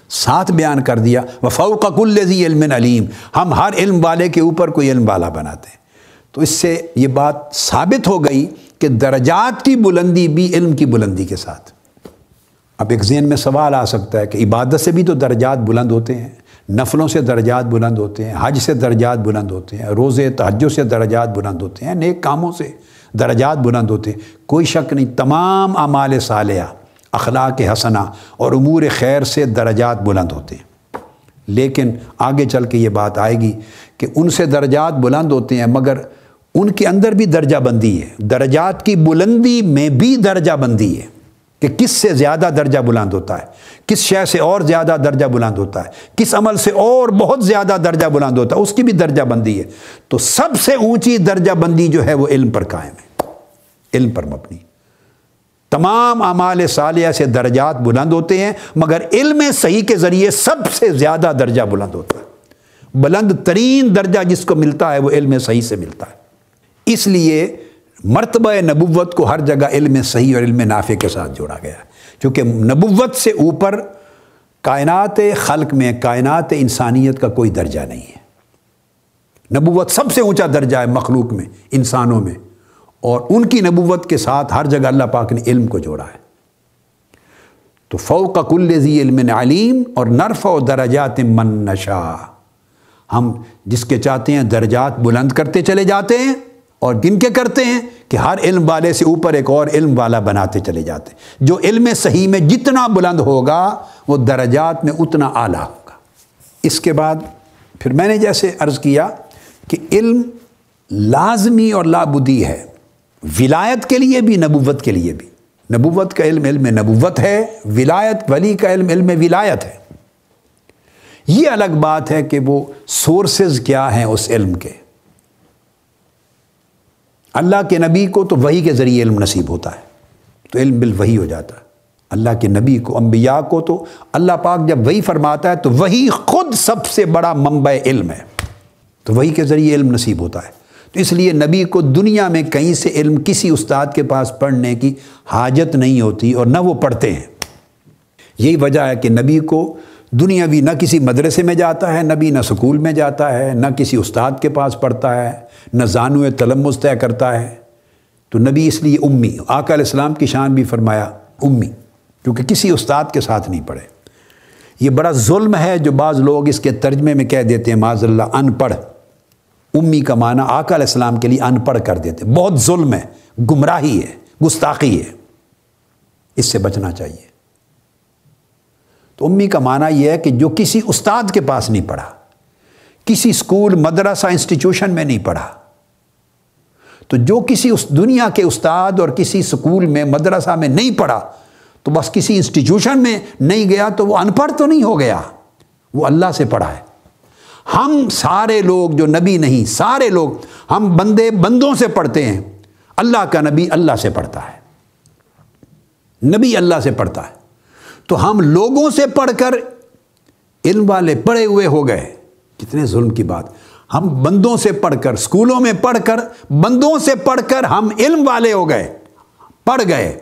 ساتھ بیان کر دیا وفاؤ کا کل علم علیم۔ ہم ہر علم والے کے اوپر کوئی علم والا بناتے ہیں۔ تو اس سے یہ بات ثابت ہو گئی کہ درجات کی بلندی بھی علم کی بلندی کے ساتھ۔ اب ایک ذہن میں سوال آ سکتا ہے کہ عبادت سے بھی تو درجات بلند ہوتے ہیں۔ نفلوں سے درجات بلند ہوتے ہیں، حج سے درجات بلند ہوتے ہیں، روزے تحجوں سے درجات بلند ہوتے ہیں، نیک کاموں سے درجات بلند ہوتے ہیں۔ کوئی شک نہیں، تمام اعمال صالحہ، اخلاق حسنہ اور امور خیر سے درجات بلند ہوتے ہیں۔ لیکن آگے چل کے یہ بات آئے گی کہ ان سے درجات بلند ہوتے ہیں، مگر ان کے اندر بھی درجہ بندی ہے۔ درجات کی بلندی میں بھی درجہ بندی ہے۔ کہ کس سے زیادہ درجہ بلند ہوتا ہے؟ کس شے سے اور زیادہ درجہ بلند ہوتا ہے؟ کس عمل سے اور بہت زیادہ درجہ بلند ہوتا ہے؟ اس کی بھی درجہ بندی ہے۔ تو سب سے اونچی درجہ بندی جو ہے وہ علم پر قائم ہے۔ علم پر مبنی۔ تمام اعمال صالحہ سے درجات بلند ہوتے ہیں، مگر علم صحیح کے ذریعے سب سے زیادہ درجہ بلند ہوتا ہے۔ بلند ترین درجہ جس کو ملتا ہے وہ علم صحیح سے ملتا ہے۔ اس لیے مرتبہ نبوت کو ہر جگہ علم صحیح اور علم نافع کے ساتھ جوڑا گیا کیونکہ نبوت سے اوپر کائنات خلق میں کائنات انسانیت کا کوئی درجہ نہیں ہے۔ نبوت سب سے اونچا درجہ ہے مخلوق میں، انسانوں میں۔ اور ان کی نبوت کے ساتھ ہر جگہ اللہ پاک نے علم کو جوڑا ہے۔ تو فوق کل ذی علم علیم اور نرف و درجات من نشا ہم جس کے چاہتے ہیں درجات بلند کرتے چلے جاتے ہیں اور گن کے کرتے ہیں کہ ہر علم والے سے اوپر ایک اور علم والا بناتے چلے جاتے ہیں۔ جو علم صحیح میں جتنا بلند ہوگا، وہ درجات میں اتنا اعلیٰ ہوگا۔ اس کے بعد پھر میں نے جیسے عرض کیا کہ علم لازمی اور لابدی ہے۔ ولایت کے لیے بھی، نبوت کے لیے بھی۔ نبوت کا علم علم نبوت ہے، ولایت ولی کا علم علم ولایت ہے۔ یہ الگ بات ہے کہ وہ سورسز کیا ہیں اس علم کے۔ اللہ کے نبی کو تو وہی کے ذریعے علم نصیب ہوتا ہے، تو علم بال وہی ہو جاتا ہے۔ اللہ کے نبی کو، انبیاء کو تو اللہ پاک جب وہی فرماتا ہے تو وہی خود سب سے بڑا منبع علم ہے۔ تو وہی کے ذریعے علم نصیب ہوتا ہے۔ تو اس لیے نبی کو دنیا میں کہیں سے علم کسی استاد کے پاس پڑھنے کی حاجت نہیں ہوتی اور نہ وہ پڑھتے ہیں۔ یہی وجہ ہے کہ نبی کو دنیاوی نہ کسی مدرسے میں جاتا ہے، نبی نہ سکول میں جاتا ہے، نہ کسی استاد کے پاس پڑھتا ہے۔ نہ زانو تلمز طے کرتا ہے۔ تو نبی اس لیے امی، آقا علیہ السلام کی شان بھی فرمایا، امی، کیونکہ کسی استاد کے ساتھ نہیں پڑھے۔ یہ بڑا ظلم ہے جو بعض لوگ اس کے ترجمے میں کہہ دیتے ہیں معذ اللہ ان پڑھ امی کا معنی آقا علیہ السلام کے لیے ان پڑھ کر دیتے۔ بہت ظلم ہے، گمراہی ہے، گستاخی ہے۔ اس سے بچنا چاہیے۔ تو امی کا معنی یہ ہے کہ جو کسی استاد کے پاس نہیں پڑھا، کسی اسکول، مدرسہ، انسٹیٹیوشن میں نہیں پڑھا تو جو کسی اس دنیا کے استاد اور کسی اسکول میں مدرسہ میں نہیں پڑھا، تو بس کسی انسٹیٹیوشن میں نہیں گیا تو وہ ان پڑھ تو نہیں ہو گیا، وہ اللہ سے پڑھا ہے۔ ہم سارے لوگ جو نبی نہیں، سارے لوگ ہم بندے بندوں سے پڑھتے ہیں۔ اللہ کا نبی اللہ سے پڑھتا ہے۔ نبی اللہ سے پڑھتا ہے۔ تو ہم لوگوں سے پڑھ کر علم والے پڑھے ہوئے ہو گئے۔ کتنے ظلم کی بات۔ ہم بندوں سے پڑھ کر اسکولوں میں پڑھ کر، بندوں سے پڑھ کر ہم علم والے ہو گئے، پڑھ گئے۔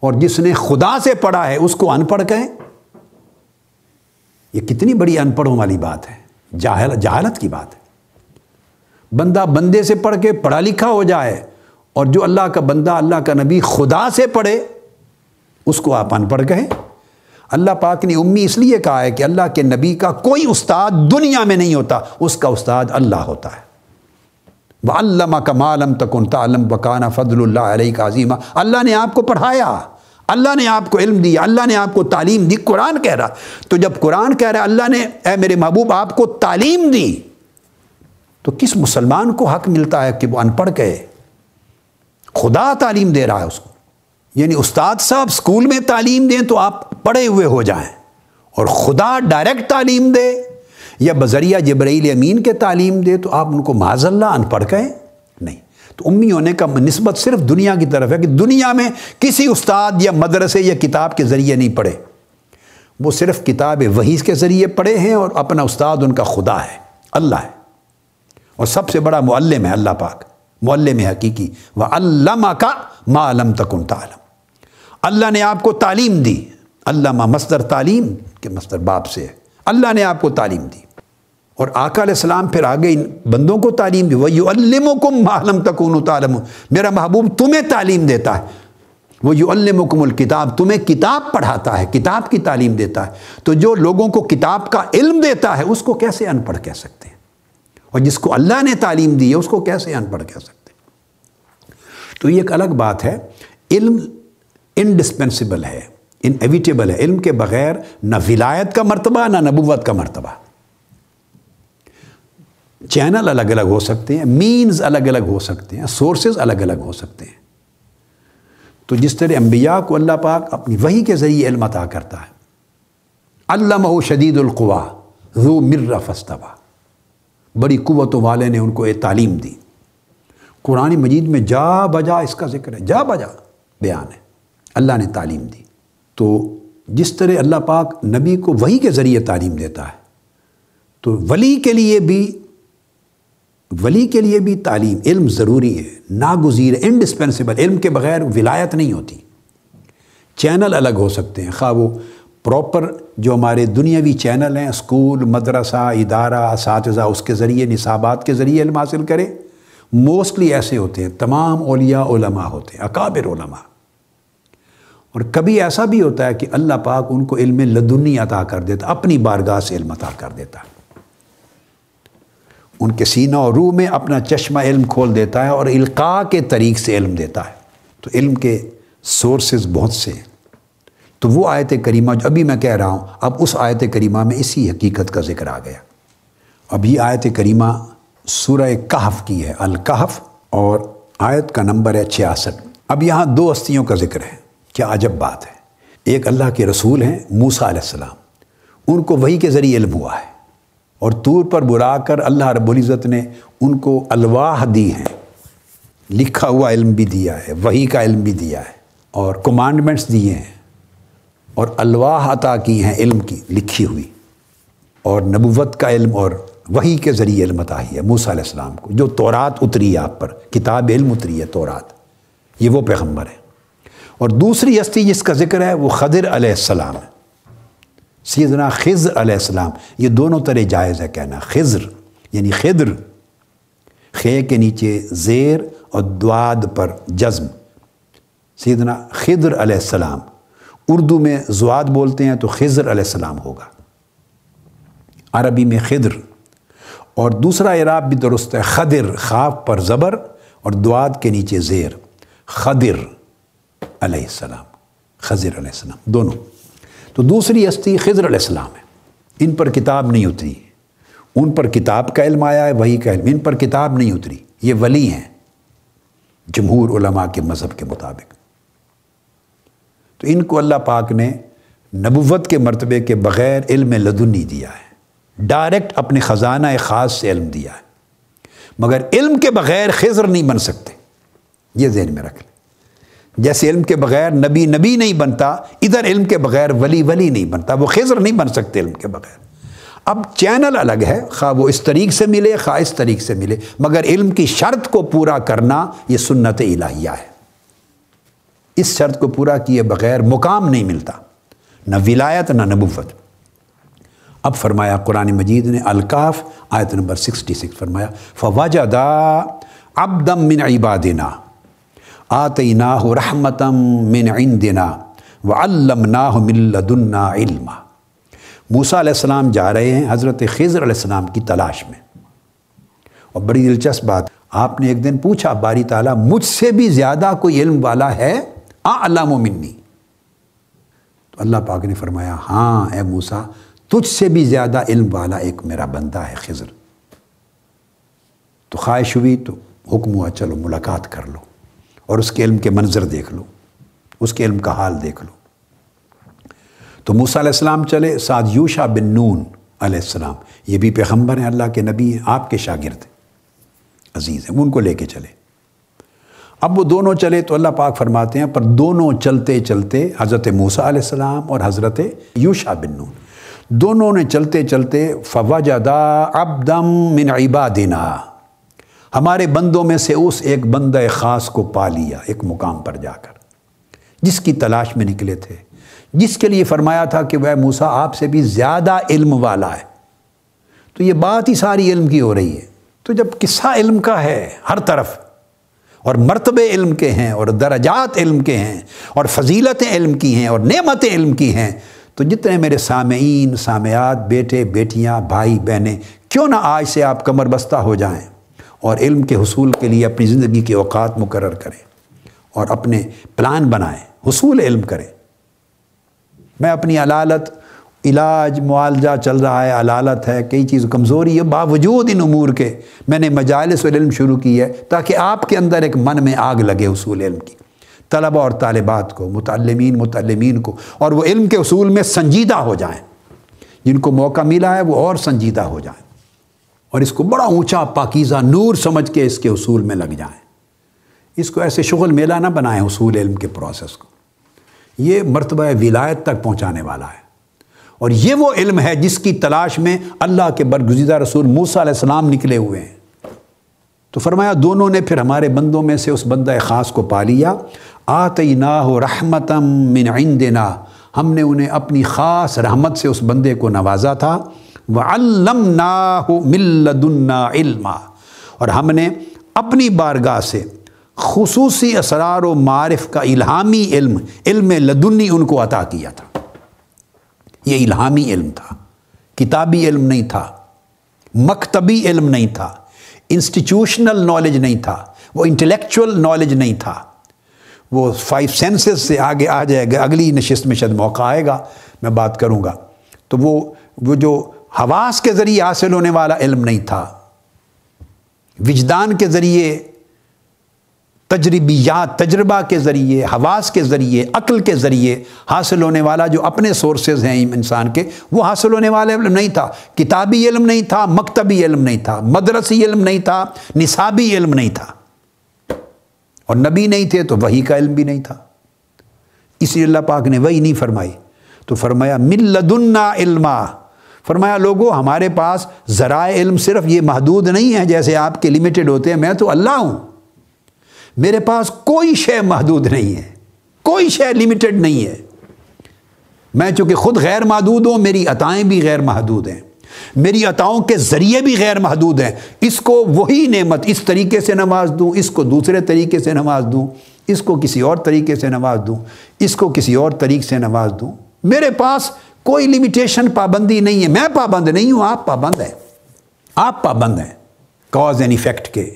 اور جس نے خدا سے پڑھا ہے، اس کو ان پڑھ گئے یہ کتنی بڑی ان پڑھوں والی بات ہے۔ جاہل جہالت کی بات ہے۔ بندہ بندے سے پڑھ کے پڑھا لکھا ہو جائے، اور جو اللہ کا بندہ، اللہ کا نبی خدا سے پڑھے، اس کو آپ ان پڑھ گئے اللہ پاک نے امی اس لیے کہا ہے کہ اللہ کے نبی کا کوئی استاد دنیا میں نہیں ہوتا، اس کا استاد اللہ ہوتا ہے۔ وہ علامہ کمالم تکن تعلم بکانہ فضل اللہ علیہ کا عظیمہ اللہ نے آپ کو پڑھایا، اللہ نے آپ کو علم دیا، اللہ نے آپ کو تعلیم دی۔ قرآن کہہ رہا، تو جب قرآن کہہ رہا، اللہ نے اے میرے محبوب آپ کو تعلیم دی، تو کس مسلمان کو حق ملتا ہے کہ وہ ان پڑھ گئے خدا تعلیم دے رہا ہے اس کو۔ یعنی استاد صاحب اسکول میں تعلیم دیں تو آپ پڑھے ہوئے ہو جائیں اور خدا ڈائریکٹ تعلیم دے یا بذریعہ جبرائیل امین کے تعلیم دے تو آپ ان کو معذ اللہ ان پڑھ گئے نہیں۔ تو امی ہونے کا نسبت صرف دنیا کی طرف ہے کہ دنیا میں کسی استاد یا مدرسے یا کتاب کے ذریعے نہیں پڑھے۔ وہ صرف کتاب وحی کے ذریعے پڑھے ہیں اور اپنا استاد ان کا خدا ہے، اللہ ہے۔ اور سب سے بڑا معلم ہے اللہ پاک، معلم حقیقی۔ وہ علامہ کا معلم تکن تعلم۔ اللہ نے آپ کو تعلیم دی۔ اللہ مصدر تعلیم کے مصدر باپ سے۔ ہے اللہ نے آپ کو تعلیم دی۔ اور آقا علیہ السلام پھر آگے ان بندوں کو تعلیم دی۔ وہ یو الم معلوم تکون تعلم میرا محبوب تمہیں تعلیم دیتا ہے۔ وہ یو المکم الکتاب تمہیں کتاب پڑھاتا ہے، کتاب کی تعلیم دیتا ہے۔ تو جو لوگوں کو کتاب کا علم دیتا ہے، اس کو کیسے ان پڑھ کہہ سکتے ہیں؟ اور جس کو اللہ نے تعلیم دی ہے، اس کو کیسے ان پڑھ کہہ سکتے ہیں؟ تو یہ ایک الگ بات ہے۔ علم انڈسپینسبل ہے ان ایویٹیبل ہے، علم کے بغیر نہ ولایت کا مرتبہ نہ نبوت کا مرتبہ۔ چینل الگ الگ ہو سکتے ہیں مینز الگ الگ ہو سکتے ہیں سورسز الگ الگ ہو سکتے ہیں۔ تو جس طرح انبیاء کو اللہ پاک اپنی وہی کے ذریعے علم عطا کرتا ہے۔ اللہ شدید القوا رو مر فستبا بڑی قوتوں والے نے ان کو یہ تعلیم دی۔ قرآن مجید میں جا بجا اس کا ذکر ہے، جا بجا بیان ہے۔ اللہ نے تعلیم دی۔ تو جس طرح اللہ پاک نبی کو وہی کے ذریعے تعلیم دیتا ہے، تو ولی کے لیے بھی، ولی کے لیے بھی تعلیم علم ضروری ہے۔ ناگزیر انڈسپینسیبل علم کے بغیر ولایت نہیں ہوتی۔ چینل الگ ہو سکتے ہیں۔ خواہ وہ پراپر جو ہمارے دنیاوی چینل ہیں، اسکول، مدرسہ، ادارہ، اساتذہ، اس کے ذریعے، نصابات کے ذریعے علم حاصل کرے موسٹلی ایسے ہوتے ہیں۔ تمام اولیاء علماء ہوتے ہیں، اکابر علماء۔ اور کبھی ایسا بھی ہوتا ہے کہ اللہ پاک ان کو علم لدنی عطا کر دیتا، اپنی بارگاہ سے علم عطا کر دیتا۔ ان کے سینہ اور روح میں اپنا چشمہ علم کھول دیتا ہے اور القاع کے طریق سے علم دیتا ہے۔ تو علم کے سورسز بہت سے ہیں۔ تو وہ آیت کریمہ جو ابھی میں کہہ رہا ہوں، اب اس آیت کریمہ میں اسی حقیقت کا ذکر آ گیا۔ اب یہ آیت کریمہ سورہ کہف کی ہے الکحف اور آیت کا نمبر ہے چھیاسٹھ۔ اب یہاں دو ہستیوں کا ذکر ہے۔ کیا عجب بات ہے۔ ایک اللہ کے رسول ہیں موسا علیہ السلام۔ ان کو وہی کے ذریعے علم ہوا ہے۔ اور طور پر برا کر اللہ رب العزت نے ان کو الواح دی ہیں۔ لکھا ہوا علم بھی دیا ہے وہی کا علم بھی دیا ہے۔ اور کمانڈمنٹس دیے ہیں۔ اور الواح عطا کی ہیں، علم کی، لکھی ہوئی۔ اور نبوت کا علم اور وہی کے ذریعے علم عطا ہی ہے، موسیٰ علیہ السلام کو۔ جو تورات اتری ہے آپ پر، کتاب علم اتری ہے، تورات۔ یہ وہ پیغمبر ہے اور دوسری ہستی جس کا ذکر ہے وہ خضر علیہ السلام ہے۔ سیدنا خضر علیہ السلام، یہ دونوں طرح جائز ہے کہنا۔ خضر یعنی خضر، خے کے نیچے زیر اور دواد پر جزم۔ سیدنا خضر علیہ السلام، اردو میں زواد بولتے ہیں تو خضر علیہ السلام ہوگا۔ عربی میں خضر۔ اور دوسرا عراب بھی درست ہے خدر خواب پر زبر اور دواد کے نیچے زیر۔ خدر علیہ السلام، خضر علیہ السلام، دونوں۔ تو دوسری ہستی خضر علیہ السلام ہے۔ ان پر کتاب نہیں اتری۔ ان پر کتاب کا علم آیا ہے، وہی کا علم۔ ان پر کتاب نہیں اتری۔ یہ ولی ہیں جمہور علماء کے مذہب کے مطابق۔ تو ان کو اللہ پاک نے نبوت کے مرتبے کے بغیر علم لدنی دیا ہے۔ ڈائریکٹ اپنے خزانہ خاص سے علم دیا ہے۔ مگر علم کے بغیر خضر نہیں بن سکتے۔ یہ ذہن میں رکھ لیں۔ جیسے علم کے بغیر نبی نبی نہیں بنتا، ادھر علم کے بغیر ولی ولی نہیں بنتا، وہ خضر نہیں بن سکتے علم کے بغیر۔ اب چینل الگ ہے، خواہ وہ اس طریق سے ملے، خواہ اس طریق سے ملے، مگر علم کی شرط کو پورا کرنا یہ سنت الہیہ ہے۔ اس شرط کو پورا کیے بغیر مقام نہیں ملتا، نہ ولایت، نہ نبوت۔ اب فرمایا قرآن مجید نے الکاف آیت نمبر سکسٹی سکس فرمایا فواجہ دا اب دم من عبادنا۔ آتیناہ رحمتم من عندنا وعلمناہ من لدنا علما۔ موسیٰ علیہ السلام جا رہے ہیں حضرت خضر علیہ السلام کی تلاش میں۔ اور بڑی دلچسپ بات، آپ نے ایک دن پوچھا، باری تعالیٰ، مجھ سے بھی زیادہ کوئی علم والا ہے؟ آ علام و منی۔ تو اللہ پاک نے فرمایا ہاں اے موسیٰ، تجھ سے بھی زیادہ علم والا ایک میرا بندہ ہے خضر۔ تو خواہش ہوئی، تو حکم ہوا، چلو ملاقات کر لو۔ اور اس کے علم کے منظر دیکھ لو، اس کے علم کا حال دیکھ لو۔ تو موسیٰ علیہ السلام چلے، سعد یوشا بن نون علیہ السلام۔ یہ بھی پیغمبر ہیں، اللہ کے نبی ہیں، آپ کے شاگرد عزیز ہیں، ان کو لے کے چلے۔ اب وہ دونوں چلے تو اللہ پاک فرماتے ہیں، پر دونوں چلتے چلتے حضرت موسیٰ علیہ السلام اور حضرت یوشا بن نون۔ دونوں نے چلتے چلتے، فوجدا عبدم من عبادنا۔ ہمارے بندوں میں سے اس ایک بندہ خاص کو پا لیا، ایک مقام پر جا کر۔ جس کی تلاش میں نکلے تھے۔ جس کے لیے فرمایا تھا کہ وہ موسا آپ سے بھی زیادہ علم والا ہے۔ تو یہ بات ہی ساری علم کی ہو رہی ہے۔ تو جب قصہ علم کا ہے ہر طرف، اور مرتبے علم کے ہیں، اور درجات علم کے ہیں، اور فضیلتیں علم کی ہیں، اور نعمتیں علم کی ہیں، تو جتنے میرے سامعین، سامعات، بیٹے، بیٹیاں، بھائی، بہنیں، کیوں نہ آج سے آپ کمر بستہ ہو جائیں؟ اور علم کے حصول کے لیے اپنی زندگی کے اوقات مقرر کریں اور اپنے پلان بنائیں، حصول علم کریں۔ میں اپنی علالت، علاج، معالجہ چل رہا ہے، علالت ہے، کئی چیز کمزوری ہے باوجود ان امور کے میں نے مجالس علم شروع کی ہے تاکہ آپ کے اندر ایک من میں آگ لگے حصول علم کی۔ طلبہ اور طالبات کو، متعلمین متعلمین کو، اور وہ علم کے اصول میں سنجیدہ ہو جائیں۔ جن کو موقع ملا ہے وہ اور سنجیدہ ہو جائیں۔ اور اس کو بڑا اونچا پاکیزہ نور سمجھ کے اس کے اصول میں لگ جائیں۔ اس کو ایسے شغل میلہ نہ بنائیں اصول علم کے پروسیس کو۔ یہ مرتبہ ولایت تک پہنچانے والا ہے۔ اور یہ وہ علم ہے جس کی تلاش میں اللہ کے برگزیدہ رسول موسیٰ علیہ السلام نکلے ہوئے ہیں۔ تو فرمایا، دونوں نے پھر ہمارے بندوں میں سے اس بندہ خاص کو پا لیا۔ آتی نا ہو رحمتم من عندنا۔ ہم نے انہیں اپنی خاص رحمت سے اس بندے کو نوازا تھا۔ وَعَلَّمْنَاهُ مِن عِلْمًا۔ اور ہم نے اپنی بارگاہ سے خصوصی اسرار و معارف کا الہامی علم علم لدنی ان کو عطا کیا تھا۔ یہ الہامی علم تھا، کتابی علم نہیں تھا، مکتبی علم نہیں تھا انسٹیٹیوشنل نالج نہیں تھا، وہ انٹلیکچول نالج نہیں تھا۔ وہ فائیو سینسز سے آگے آ جائے گا، اگلی نشست میں شاید موقع آئے گا، میں بات کروں گا۔ تو وہ وہ جو حواس کے ذریعے حاصل ہونے والا علم نہیں تھا۔ وجدان کے ذریعے، تجربیات، تجربہ کے ذریعے، حواس کے ذریعے، عقل کے ذریعے حاصل ہونے والا جو اپنے سورسز ہیں انسان کے، وہ حاصل ہونے والا علم نہیں تھا۔ کتابی علم نہیں تھا، مکتبی علم نہیں تھا۔ مدرسی علم نہیں تھا، نصابی علم نہیں تھا۔ اور نبی نہیں تھے تو وہی کا علم بھی نہیں تھا۔ اسی اللہ پاک نے وہی نہیں فرمائی۔ تو فرمایا ملدنا علما۔ فرمایا لوگوں ہمارے پاس ذرائع علم صرف یہ محدود نہیں ہے جیسے آپ کے لمیٹڈ ہوتے ہیں، میں تو اللہ ہوں۔ میرے پاس کوئی شے محدود نہیں ہے، کوئی شے لمیٹڈ نہیں ہے۔ میں چونکہ خود غیر محدود ہوں، میری عطائیں بھی غیر محدود ہیں۔ میری عطاؤں کے ذریعے بھی غیر محدود ہیں۔ اس کو وہی نعمت، اس طریقے سے نواز دوں، اس کو دوسرے طریقے سے نواز دوں، اس کو کسی اور طریقے سے نواز دوں، اس کو کسی اور طریقے سے نواز دوں۔ میرے پاس کوئی لمیٹیشن پابندی نہیں ہے۔ میں پابند نہیں ہوں، آپ پابند ہیں۔ آپ پابند ہیں۔ کاز اینڈ افیکٹ کے۔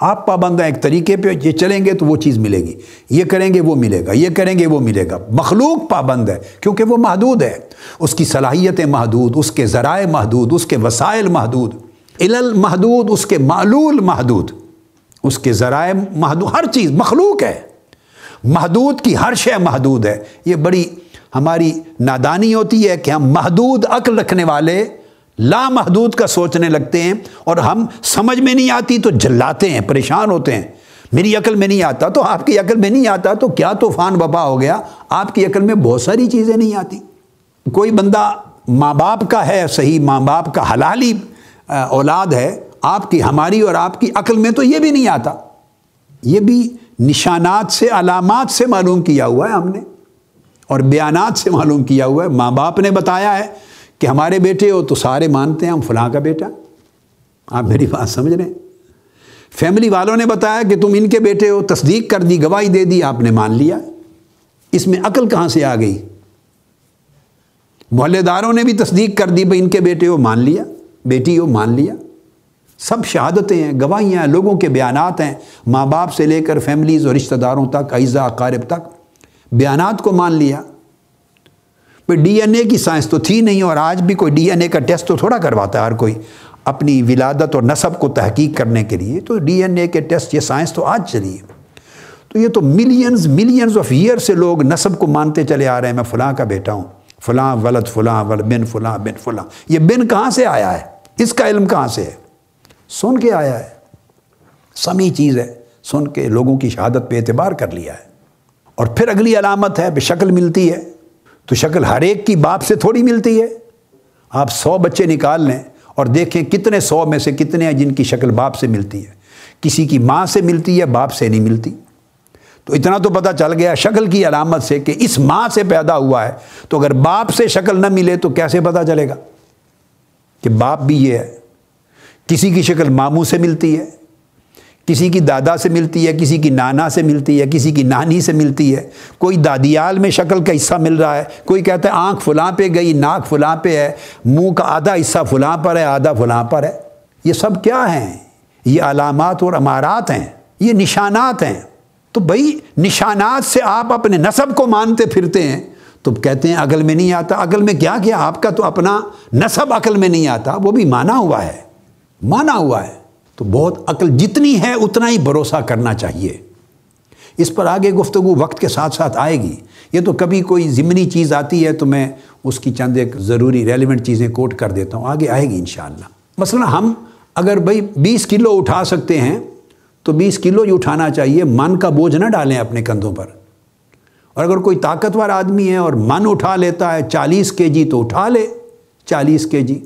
آپ پابند ہیں ایک طریقے پہ، یہ چلیں گے تو وہ چیز ملے گی۔ یہ کریں گے، وہ ملے گا۔ یہ کریں گے، وہ ملے گا۔ مخلوق پابند ہے کیونکہ وہ محدود ہے۔ اس کی صلاحیتیں محدود، اس کے ذرائع محدود، اس کے وسائل محدود۔ علل محدود، اس کے معلول محدود۔ اس کے ذرائع محدود۔ ہر چیز مخلوق ہے۔ محدود کی ہر شے محدود ہے۔ یہ بڑی ہماری نادانی ہوتی ہے کہ ہم محدود عقل رکھنے والے، لامحدود کا سوچنے لگتے ہیں اور ہم سمجھ میں نہیں آتی تو جلاتے ہیں، پریشان ہوتے ہیں۔ میری عقل میں نہیں آتا تو آپ کی عقل میں نہیں آتا تو کیا طوفان بپا ہو گیا؟ آپ کی عقل میں بہت ساری چیزیں نہیں آتی۔ کوئی بندہ ماں باپ کا ہے، صحیح ماں باپ کا حلالی اولاد ہے، آپ کی ہماری اور آپ کی عقل میں تو یہ بھی نہیں آتا۔ یہ بھی نشانات سے، علامات سے معلوم کیا ہوا ہے ہم نے۔ اور بیانات سے معلوم کیا ہوا ہے۔ ماں باپ نے بتایا ہے کہ ہمارے بیٹے ہو تو سارے مانتے ہیں ہم فلاں کا بیٹا۔ آپ میری بات سمجھ رہے ہیں؟ فیملی والوں نے بتایا کہ تم ان کے بیٹے ہو، تصدیق کر دی، گواہی دے دی، آپ نے مان لیا۔ اس میں عقل کہاں سے آ گئی؟ محلے داروں نے بھی تصدیق کر دی بھائی ان کے بیٹے ہو، مان لیا۔ بیٹی ہو، مان لیا۔ سب شہادتیں ہیں، گواہیاں ہیں، لوگوں کے بیانات ہیں۔ ماں باپ سے لے کر فیملیز اور رشتہ داروں تک عیزہ اقارب تک۔ بیانات کو مان لیا۔ بھائی ڈی این اے کی سائنس تو تھی نہیں اور آج بھی کوئی ڈی این اے کا ٹیسٹ تو تھوڑا کرواتا ہے ہر کوئی اپنی ولادت اور نصب کو تحقیق کرنے کے لیے۔ تو ڈی این اے کے ٹیسٹ، یہ سائنس تو آج چلی ہے۔ تو یہ تو ملینز ملینز آف ایئر سے لوگ نصب کو مانتے چلے آ رہے ہیں۔ میں فلاں کا بیٹا ہوں۔ فلاں ولد فلاں ولد، بن فلاں بن فلاں۔ یہ بن کہاں سے آیا ہے؟ اس کا علم کہاں سے ہے؟ سن کے آیا ہے۔ سمی چیز ہے۔ سن کے لوگوں کی شہادت پہ اعتبار کر لیا ہے۔ اور پھر اگلی علامت ہے، بے شکل ملتی ہے۔ تو شکل ہر ایک کی باپ سے تھوڑی ملتی ہے۔ آپ سو بچے نکال لیں اور دیکھیں کتنے سو میں سے کتنے ہیں جن کی شکل باپ سے ملتی ہے۔ کسی کی ماں سے ملتی ہے، باپ سے نہیں ملتی۔ تو اتنا تو پتہ چل گیا شکل کی علامت سے کہ اس ماں سے پیدا ہوا ہے۔ تو اگر باپ سے شکل نہ ملے تو کیسے پتہ چلے گا؟ کہ باپ بھی یہ ہے۔ کسی کی شکل ماموں سے ملتی ہے۔ کسی کی دادا سے ملتی ہے، کسی کی نانا سے ملتی ہے، کسی کی نانی سے ملتی ہے۔ کوئی دادیال میں شکل کا حصہ مل رہا ہے، کوئی کہتا ہے آنکھ فلاں پہ گئی، ناک فلاں پہ ہے، منہ کا آدھا حصہ فلاں پر ہے، آدھا فلاں پر ہے۔ یہ سب کیا ہیں؟ یہ علامات اور امارات ہیں، یہ نشانات ہیں۔ تو بھائی، نشانات سے آپ اپنے نصب کو مانتے پھرتے ہیں۔ تو کہتے ہیں عقل میں نہیں آتا۔ عقل میں کیا کیا؟ آپ کا تو اپنا نصب عقل میں نہیں آتا، وہ بھی مانا ہوا ہے۔ مانا ہوا ہے۔ تو بہت عقل جتنی ہے اتنا ہی بھروسہ کرنا چاہیے۔ اس پر آگے گفتگو وقت کے ساتھ ساتھ آئے گی۔ یہ تو کبھی کوئی ضمنی چیز آتی ہے تو میں اس کی چند ایک ضروری ریلیونٹ چیزیں کوٹ کر دیتا ہوں۔ آگے آئے گی انشاءاللہ۔ مثلا ہم اگر بھائی بیس کلو اٹھا سکتے ہیں تو بیس کلو ہی اٹھانا چاہیے۔ من کا بوجھ نہ ڈالیں اپنے کندھوں پر۔ اور اگر کوئی طاقتور آدمی ہے اور من اٹھا لیتا ہے چالیس کے جی تو اٹھا لے چالیس کے جی۔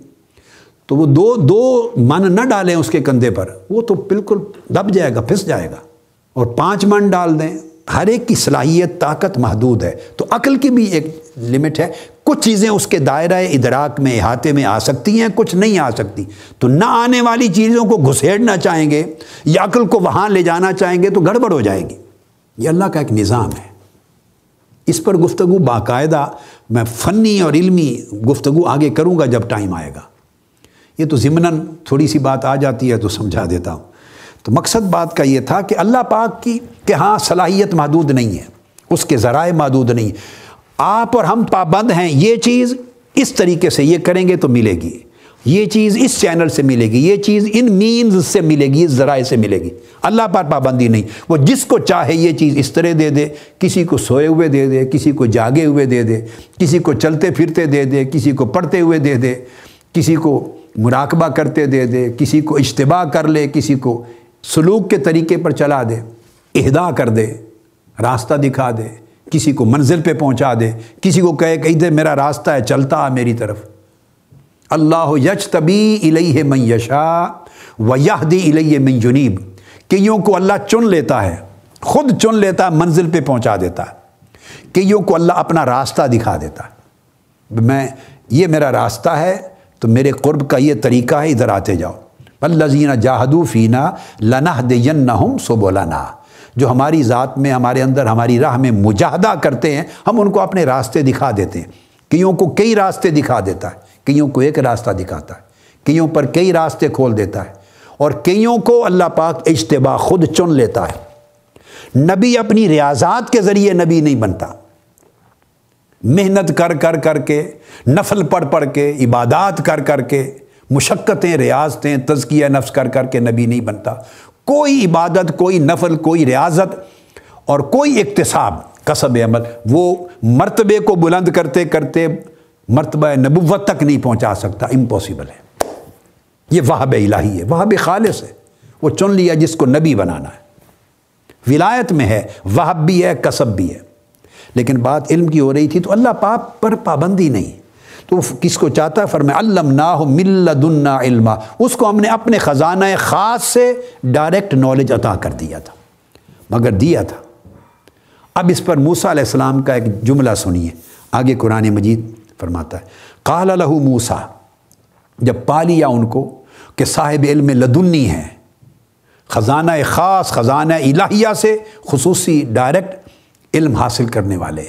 تو وہ دو دو من نہ ڈالیں اس کے کندھے پر، وہ تو بالکل دب جائے گا، پھنس جائے گا۔ اور پانچ من ڈال دیں، ہر ایک کی صلاحیت، طاقت محدود ہے۔ تو عقل کی بھی ایک لمٹ ہے۔ کچھ چیزیں اس کے دائرہ ادراک میں، احاطے میں آ سکتی ہیں، کچھ نہیں آ سکتی۔ تو نہ آنے والی چیزوں کو گھسیڑنا چاہیں گے، یا عقل کو وہاں لے جانا چاہیں گے، تو گڑبڑ ہو جائے گی۔ یہ اللہ کا ایک نظام ہے۔ اس پر گفتگو باقاعدہ میں فنی اور علمی گفتگو آگے کروں گا جب ٹائم آئے گا۔ یہ تو ضمن تھوڑی سی بات آ جاتی ہے تو سمجھا دیتا ہوں۔ تو مقصد بات کا یہ تھا کہ اللہ پاک کی کہ ہاں صلاحیت محدود نہیں ہے، اس کے ذرائع محدود نہیں۔ آپ اور ہم پابند ہیں، یہ چیز اس طریقے سے یہ کریں گے تو ملے گی۔ یہ چیز اس چینل سے ملے گی، یہ چیز ان مینز سے ملے گی، اس ذرائع سے ملے گی۔ اللہ پر پابندی نہیں۔ وہ جس کو چاہے یہ چیز اس طرح دے دے، کسی کو سوئے ہوئے دے دے، کسی کو جاگے ہوئے دے دے، کسی کو چلتے پھرتے دے دے، کسی کو پڑھتے ہوئے دے دے، کسی کو مراقبہ کرتے دے دے، کسی کو اجتباع کر لے، کسی کو سلوک کے طریقے پر چلا دے، اہدا کر دے، راستہ دکھا دے، کسی کو منزل پہ پہنچا دے، کسی کو کہے کہ ادھر میرا راستہ ہے، چلتا آ میری طرف۔ اللہ یچ طبی الیہ من یشا و یہدی الیہ من جنیب کئیوں کو اللہ چن لیتا ہے، خود چن لیتا ہے منزل پہ پہنچا دیتا ہے۔ کئیوں کو اللہ اپنا راستہ دکھا دیتا ہے۔ میں، یہ میرا راستہ ہے تو میرے قرب کا یہ طریقہ ہے، ادھر آتے جاؤ۔ الزین جاہدو فینا لنح دین سو بولانا جو ہماری ذات میں، ہمارے اندر، ہماری راہ میں مجاہدہ کرتے ہیں، ہم ان کو اپنے راستے دکھا دیتے ہیں۔ کئیوں کو کئی راستے دکھا دیتا ہے، کئیوں کو ایک راستہ دکھاتا ہے، کئیوں پر کئی راستے کھول دیتا ہے۔ اور کئیوں کو اللہ پاک اجتباع خود چن لیتا ہے۔ نبی اپنی ریاضات کے ذریعے نبی نہیں بنتا۔ محنت کر کر کر کے، نفل پڑھ پڑھ کے، عبادات کر کر کے، مشقتیں، ریاضتیں، تزکیہ نفس کر کر کے نبی نہیں بنتا۔ کوئی عبادت، کوئی نفل، کوئی ریاضت اور کوئی اقتصاب کسب عمل، وہ مرتبے کو بلند کرتے کرتے مرتبہ نبوت تک نہیں پہنچا سکتا۔ امپاسبل ہے۔ یہ وہاب الہی ہے وہاب خالص ہے۔ وہ چن لیا جس کو نبی بنانا ہے۔ ولایت میں ہے، وہب بھی ہے کسب بھی ہے۔ لیکن بات علم کی ہو رہی تھی تو اللہ پاک پر پابندی نہیں۔ تو کس کو چاہتا ہے؟ فرمائے علم نا ہو ملدنا علما۔ اس کو ہم نے اپنے خزانہ خاص سے ڈائریکٹ نالج عطا کر دیا تھا، مگر دیا تھا۔ اب اس پر موسا علیہ السلام کا ایک جملہ سنیے۔ آگے قرآن مجید فرماتا ہے، قال لہو موسا جب پا لیا ان کو کہ صاحب علم لدنی ہے، خزانہ خاص، خزانہ الہیہ سے خصوصی ڈائریکٹ علم حاصل کرنے والے۔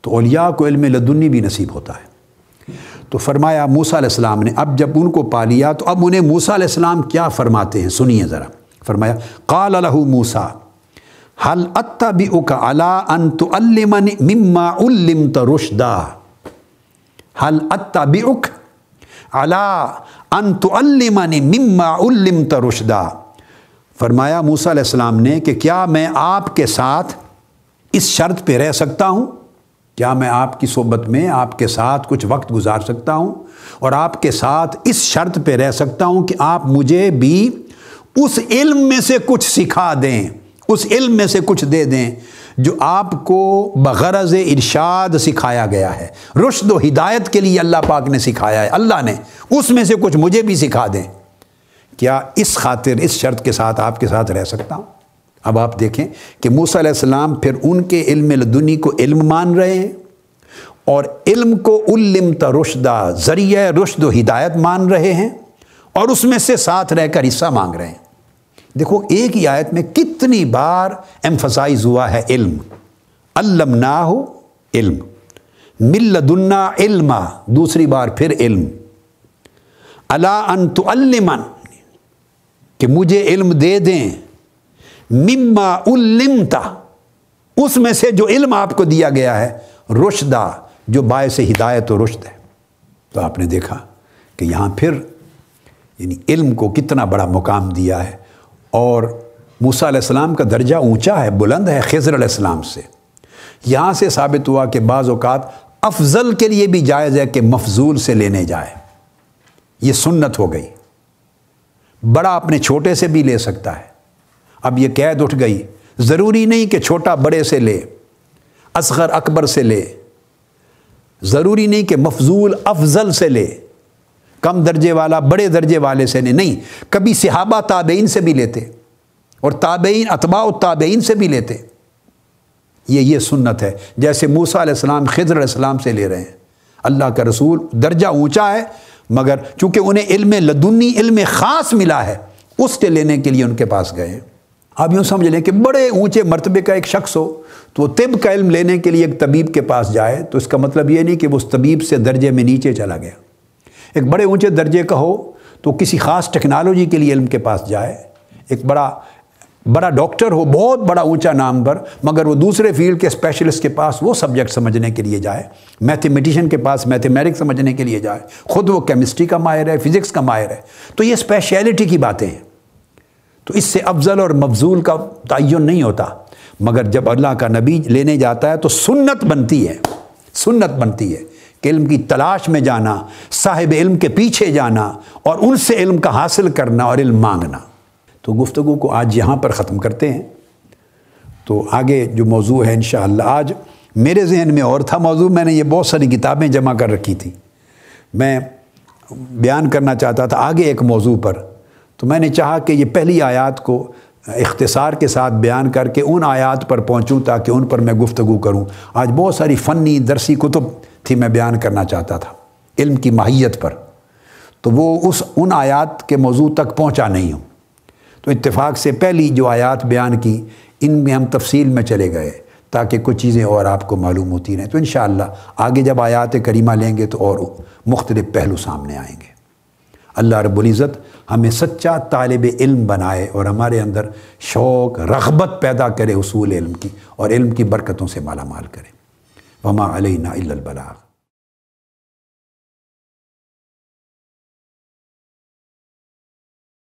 تو اولیاء کو علم لدنی بھی نصیب ہوتا ہے۔ تو فرمایا موسا علیہ السلام نے اب جب ان کو پا لیا تو اب انہیں موسا علیہ السلام کیا فرماتے ہیں؟ سنیے ذرا۔ فرمایا، قال الہ موسا حل اتبی اکا علا ان تعلمن مما علمت رشدا؟ حل اتبی اک علا ان تعلمن مما علمت رشدا؟ فرمایا موسا علیہ السلام نے کہ کیا میں آپ کے ساتھ اس شرط پہ رہ سکتا ہوں؟ کیا میں آپ کی صحبت میں آپ کے ساتھ کچھ وقت گزار سکتا ہوں؟ اور آپ کے ساتھ اس شرط پہ رہ سکتا ہوں کہ آپ مجھے بھی اس علم میں سے کچھ سکھا دیں، اس علم میں سے کچھ دے دیں جو آپ کو بغرض ارشاد سکھایا گیا ہے۔ رشد و ہدایت کے لیے اللہ پاک نے سکھایا ہے۔ اللہ نے اس میں سے کچھ مجھے بھی سکھا دیں۔ کیا اس خاطر، اس شرط کے ساتھ آپ کے ساتھ رہ سکتا ہوں؟ اب آپ دیکھیں کہ موسیٰ علیہ السلام پھر ان کے علم لدنی کو علم مان رہے ہیں اور علم کو علم رشدہ، ذریعہ رشد و ہدایت مان رہے ہیں اور اس میں سے ساتھ رہ کر حصہ مانگ رہے ہیں۔ دیکھو، ایک ہی آیت میں کتنی بار ایمفسائز ہوا ہے علم۔ علم نہ ہو علم۔ مل ملدنا علم دوسری بار پھر علم۔ اللہ ان تو کہ مجھے علم دے دیں۔ مما علمتا، اس میں سے جو علم آپ کو دیا گیا ہے، رشدہ، جو باعث ہدایت و رشد ہے۔ تو آپ نے دیکھا کہ یہاں پھر یعنی علم کو کتنا بڑا مقام دیا ہے۔ اور موسیٰ علیہ السلام کا درجہ اونچا ہے، بلند ہے خضر علیہ السلام سے۔ یہاں سے ثابت ہوا کہ بعض اوقات افضل کے لیے بھی جائز ہے کہ مفضول سے لینے جائے۔ یہ سنت ہو گئی۔ بڑا اپنے چھوٹے سے بھی لے سکتا ہے۔ اب یہ قید اٹھ گئی۔ ضروری نہیں کہ چھوٹا بڑے سے لے، اصغر اکبر سے لے۔ ضروری نہیں کہ مفضول افضل سے لے۔ کم درجے والا، بڑے درجے والے سے نہیں، کبھی صحابہ تابعین سے بھی لیتے اور تابعین، اتباع تابعین سے بھی لیتے۔ یہ یہ سنت ہے۔ جیسے موسا علیہ السلام خضر علیہ السلام سے لے رہے ہیں۔ اللہ کا رسول درجہ اونچا ہے، مگر چونکہ انہیں علم لدنی، علم خاص ملا ہے، اس کے لینے کے لیے ان کے پاس گئے ہیں۔ آپ یوں سمجھ لیں کہ بڑے اونچے مرتبے کا ایک شخص ہو، تو وہ طب کا علم لینے کے لیے ایک طبیب کے پاس جائے، تو اس کا مطلب یہ نہیں کہ وہ اس طبیب سے درجے میں نیچے چلا گیا۔ ایک بڑے اونچے درجے کا ہو، تو کسی خاص ٹیکنالوجی کے لیے علم کے پاس جائے۔ ایک بڑا بڑا ڈاکٹر ہو، بہت بڑا اونچا نام پر، مگر وہ دوسرے فیلڈ کے اسپیشلسٹ کے پاس وہ سبجیکٹ سمجھنے کے لیے جائے۔ میتھمیٹیشین کے پاس میتھمیٹکس سمجھنے کے لیے جائے۔ خود وہ کیمسٹری کا ماہر ہے، فزکس کا ماہر ہے۔ تو یہ اسپیشلٹی کی باتیں ہیں۔ تو اس سے افضل اور مفضول کا تعین نہیں ہوتا۔ مگر جب اللہ کا نبی لینے جاتا ہے تو سنت بنتی ہے۔ سنت بنتی ہے کہ علم کی تلاش میں جانا، صاحب علم کے پیچھے جانا اور ان سے علم کا حاصل کرنا اور علم مانگنا۔ تو گفتگو کو آج یہاں پر ختم کرتے ہیں۔ تو آگے جو موضوع ہے انشاءاللہ، آج میرے ذہن میں اور تھا موضوع، میں نے یہ بہت ساری کتابیں جمع کر رکھی تھی میں بیان کرنا چاہتا تھا آگے ایک موضوع پر۔ تو میں نے چاہا کہ یہ پہلی آیات کو اختصار کے ساتھ بیان کر کے ان آیات پر پہنچوں تاکہ ان پر میں گفتگو کروں۔ آج بہت ساری فنی درسی کتب تھی میں بیان کرنا چاہتا تھا، علم کی ماہیت پر۔ تو وہ اس ان آیات کے موضوع تک پہنچا نہیں ہوں۔ تو اتفاق سے پہلی جو آیات بیان کی، ان میں ہم تفصیل میں چلے گئے تاکہ کچھ چیزیں اور آپ کو معلوم ہوتی رہیں۔ تو انشاءاللہ آگے جب آیات کریمہ لیں گے تو اور مختلف پہلو سامنے آئیں گے۔ اللہ رب العزت ہمیں سچا طالب علم بنائے اور ہمارے اندر شوق، رغبت پیدا کرے اصول علم کی اور علم کی برکتوں سے مالا مال کرے۔ وما علینا البلاغ۔